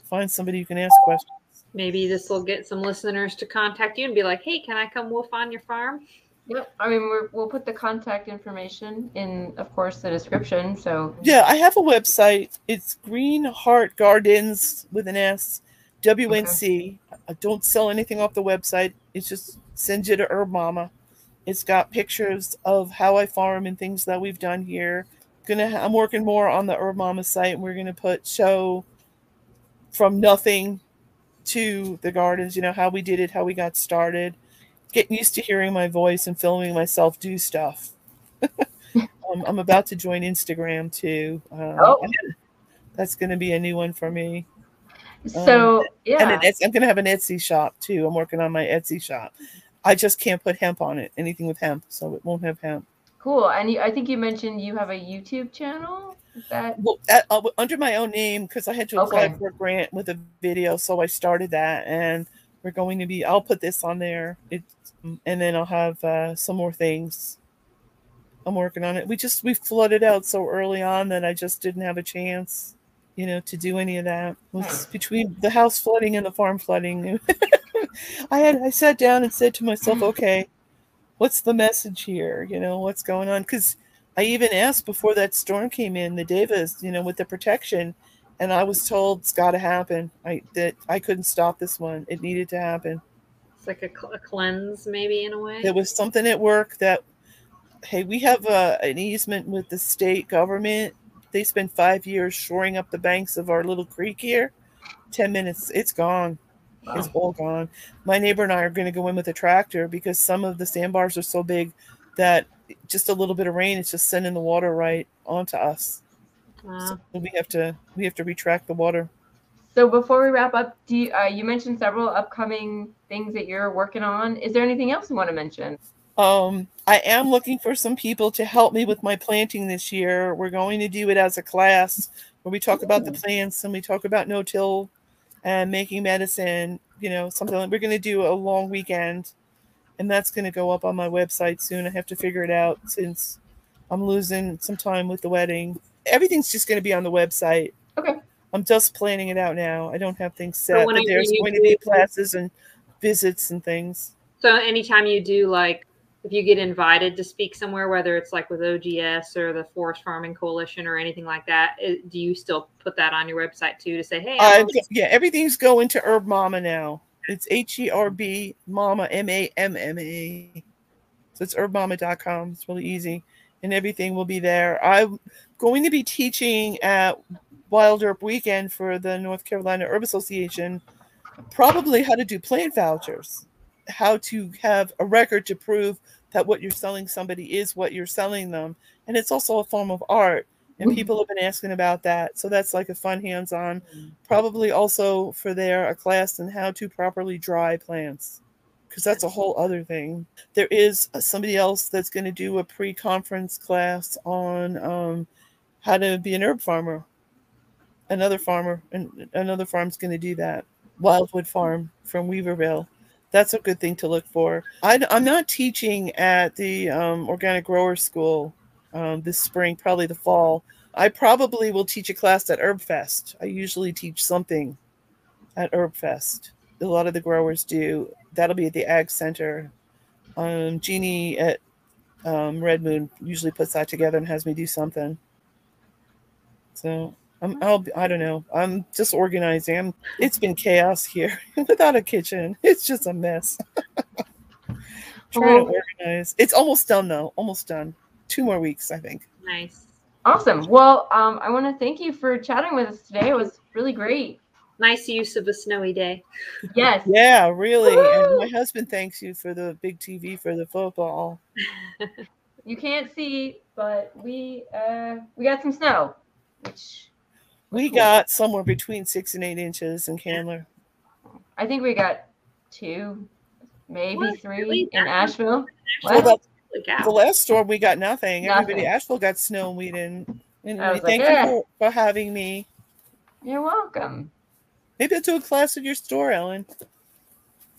find somebody you can ask questions. Maybe this will get some listeners to contact you and be like, "Hey, can I come WWOOF on your farm?" Yep. I mean, we will put the contact information in, of course, the description. So yeah, I have a website. It's Green Heart Gardens with an S, WNC. Okay. I don't sell anything off the website. It's just send you to Herb Mamma. It's got pictures of how I farm and things that we've done here. Gonna I'm working more on the Herb Mamma site, and we're gonna put show from nothing to the gardens. You know how we did it, how we got started. Getting used to hearing my voice and filming myself do stuff. *laughs* um, I'm about to join Instagram too. Uh, oh. That's going to be a new one for me. So um, yeah, and I'm going to have an Etsy shop too. I'm working on my Etsy shop. I just can't put hemp on it. Anything with hemp, so it won't have hemp. Cool. And you, I think you mentioned you have a YouTube channel. Is that well at, uh, under my own name because I had to apply okay. for a grant with a video, so I started that, and we're going to be. I'll put this on there, it, and then I'll have uh, some more things. I'm working on it. We just we flooded out so early on that I just didn't have a chance, you know, to do any of that. Was between the house flooding and the farm flooding. *laughs* I had I sat down and said to myself, *laughs* okay, what's the message here? You know, what's going on? Because I even asked before that storm came in, the Devas, you know, with the protection, and I was told it's got to happen. I that I couldn't stop this one. It needed to happen. It's like a, a cleanse, maybe in a way. There was something at work that, hey, we have a, uh, an easement with the state government. They spent five years shoring up the banks of our little creek here. Ten minutes, it's gone. Wow. It's all gone. My neighbor and I are going to go in with a tractor because some of the sandbars are so big that just a little bit of rain is just sending the water right onto us. Wow. So we have to we have to retract the water. So before we wrap up, do you, uh, you mentioned several upcoming things that you're working on? Is there anything else you want to mention? Um, I am looking for some people to help me with my planting this year. We're going to do it as a class where we talk about the plants and we talk about no-till and making medicine, you know, something like we're going to do a long weekend and that's going to go up on my website soon. I have to figure it out since I'm losing some time with the wedding. Everything's just going to be on the website. Okay. I'm just planning it out now. I don't have things set, so but there's going to be classes and visits and things. So anytime you do like if you get invited to speak somewhere, whether it's like with OGS or the Forest Farming Coalition or anything like that, it, do you still put that on your website too to say, hey? Uh, yeah, everything's going to Herb Mamma now. It's H E R B Mamma M A M M A. So it's herbmamma.com. It's really easy. and everything will be there. I'm going to be teaching at Wild Herb Weekend for the North Carolina Herb Association, probably how to do plant vouchers, how to have a record to prove that what you're selling somebody is what you're selling them. And it's also a form of art. And people have been asking about that. So that's like a fun hands on. Probably also for there a class on how to properly dry plants because that's a whole other thing. There is uh, somebody else that's going to do a pre conference class on um, how to be an herb farmer. Another farmer and another farm's going to do that. Wildwood Farm from Weaverville. That's a good thing to look for. I, am not teaching at the um, Organic Grower School um, this spring, probably the fall. I probably will teach a class at Herb Fest. I usually teach something at Herb Fest. A lot of the growers do. That'll be at the Ag Center. Um, Jeannie at um, Red Moon usually puts that together and has me do something. So I'm, I'll, I don't know. I'm just organizing. I'm, it's been chaos here *laughs* without a kitchen. It's just a mess. *laughs* Trying to organize. It's almost done though. Almost done. Two more weeks, I think. Nice. Awesome. Well, um, I want to thank you for chatting with us today. It was really great. Nice use of a snowy day. Yes. *laughs* Yeah, really. Woo! And my husband thanks you for the big TV for the football. You can't see, but we uh, we got some snow, which We Cool. got somewhere between six and eight inches in Candler. I think we got two, maybe What? three Really? in Asheville. Well, the, the last storm we got nothing. Everybody Asheville got snow and we didn't. And I we like, thank "Eh." you for, for having me. You're welcome. Maybe I'll do a class at your store, Ellen.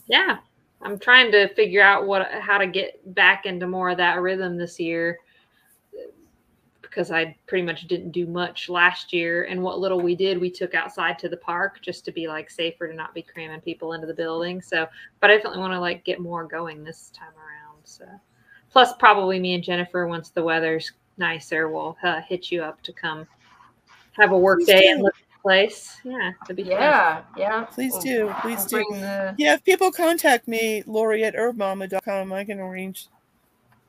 Yeah. I'm trying to figure out what how to get back into more of that rhythm this year because I pretty much didn't do much last year and what little we did we took outside to the park just to be like safer to not be cramming people into the building. So, but I definitely want to like get more going this time around. So, plus probably me and Jennifer once the weather's nicer we'll uh, hit you up to come have a work Please day do. and look at the place. Yeah, that'd be fun. Yeah, yeah. Please We'll- do. Please we'll do. The, Yeah, if people contact me, Lorri at herbmamma.com, I can arrange,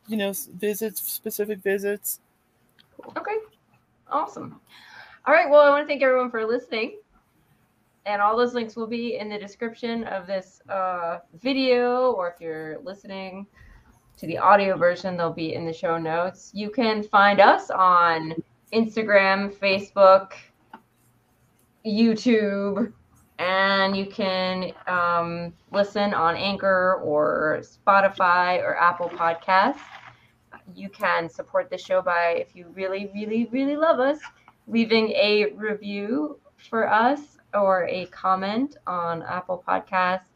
you know, visits, specific visits. Okay. Awesome. All right. Well, I want to thank everyone for listening. And all those links will be in the description of this uh, video, or if you're listening to the audio version, they'll be in the show notes. You can find us on Instagram, Facebook, YouTube, and you can um, listen on Anchor or Spotify or Apple Podcasts. You can support the show by, if you really, really, really love us, leaving a review for us or a comment on Apple Podcasts.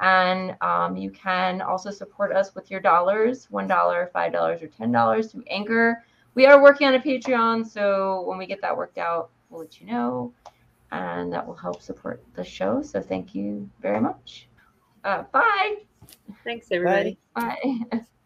And um, you can also support us with your dollars $1, $5, or $10 through Anchor. We are working on a Patreon, so when we get that worked out, we'll let you know. And that will help support the show. So thank you very much. Uh, bye. Thanks everybody. Bye. *laughs*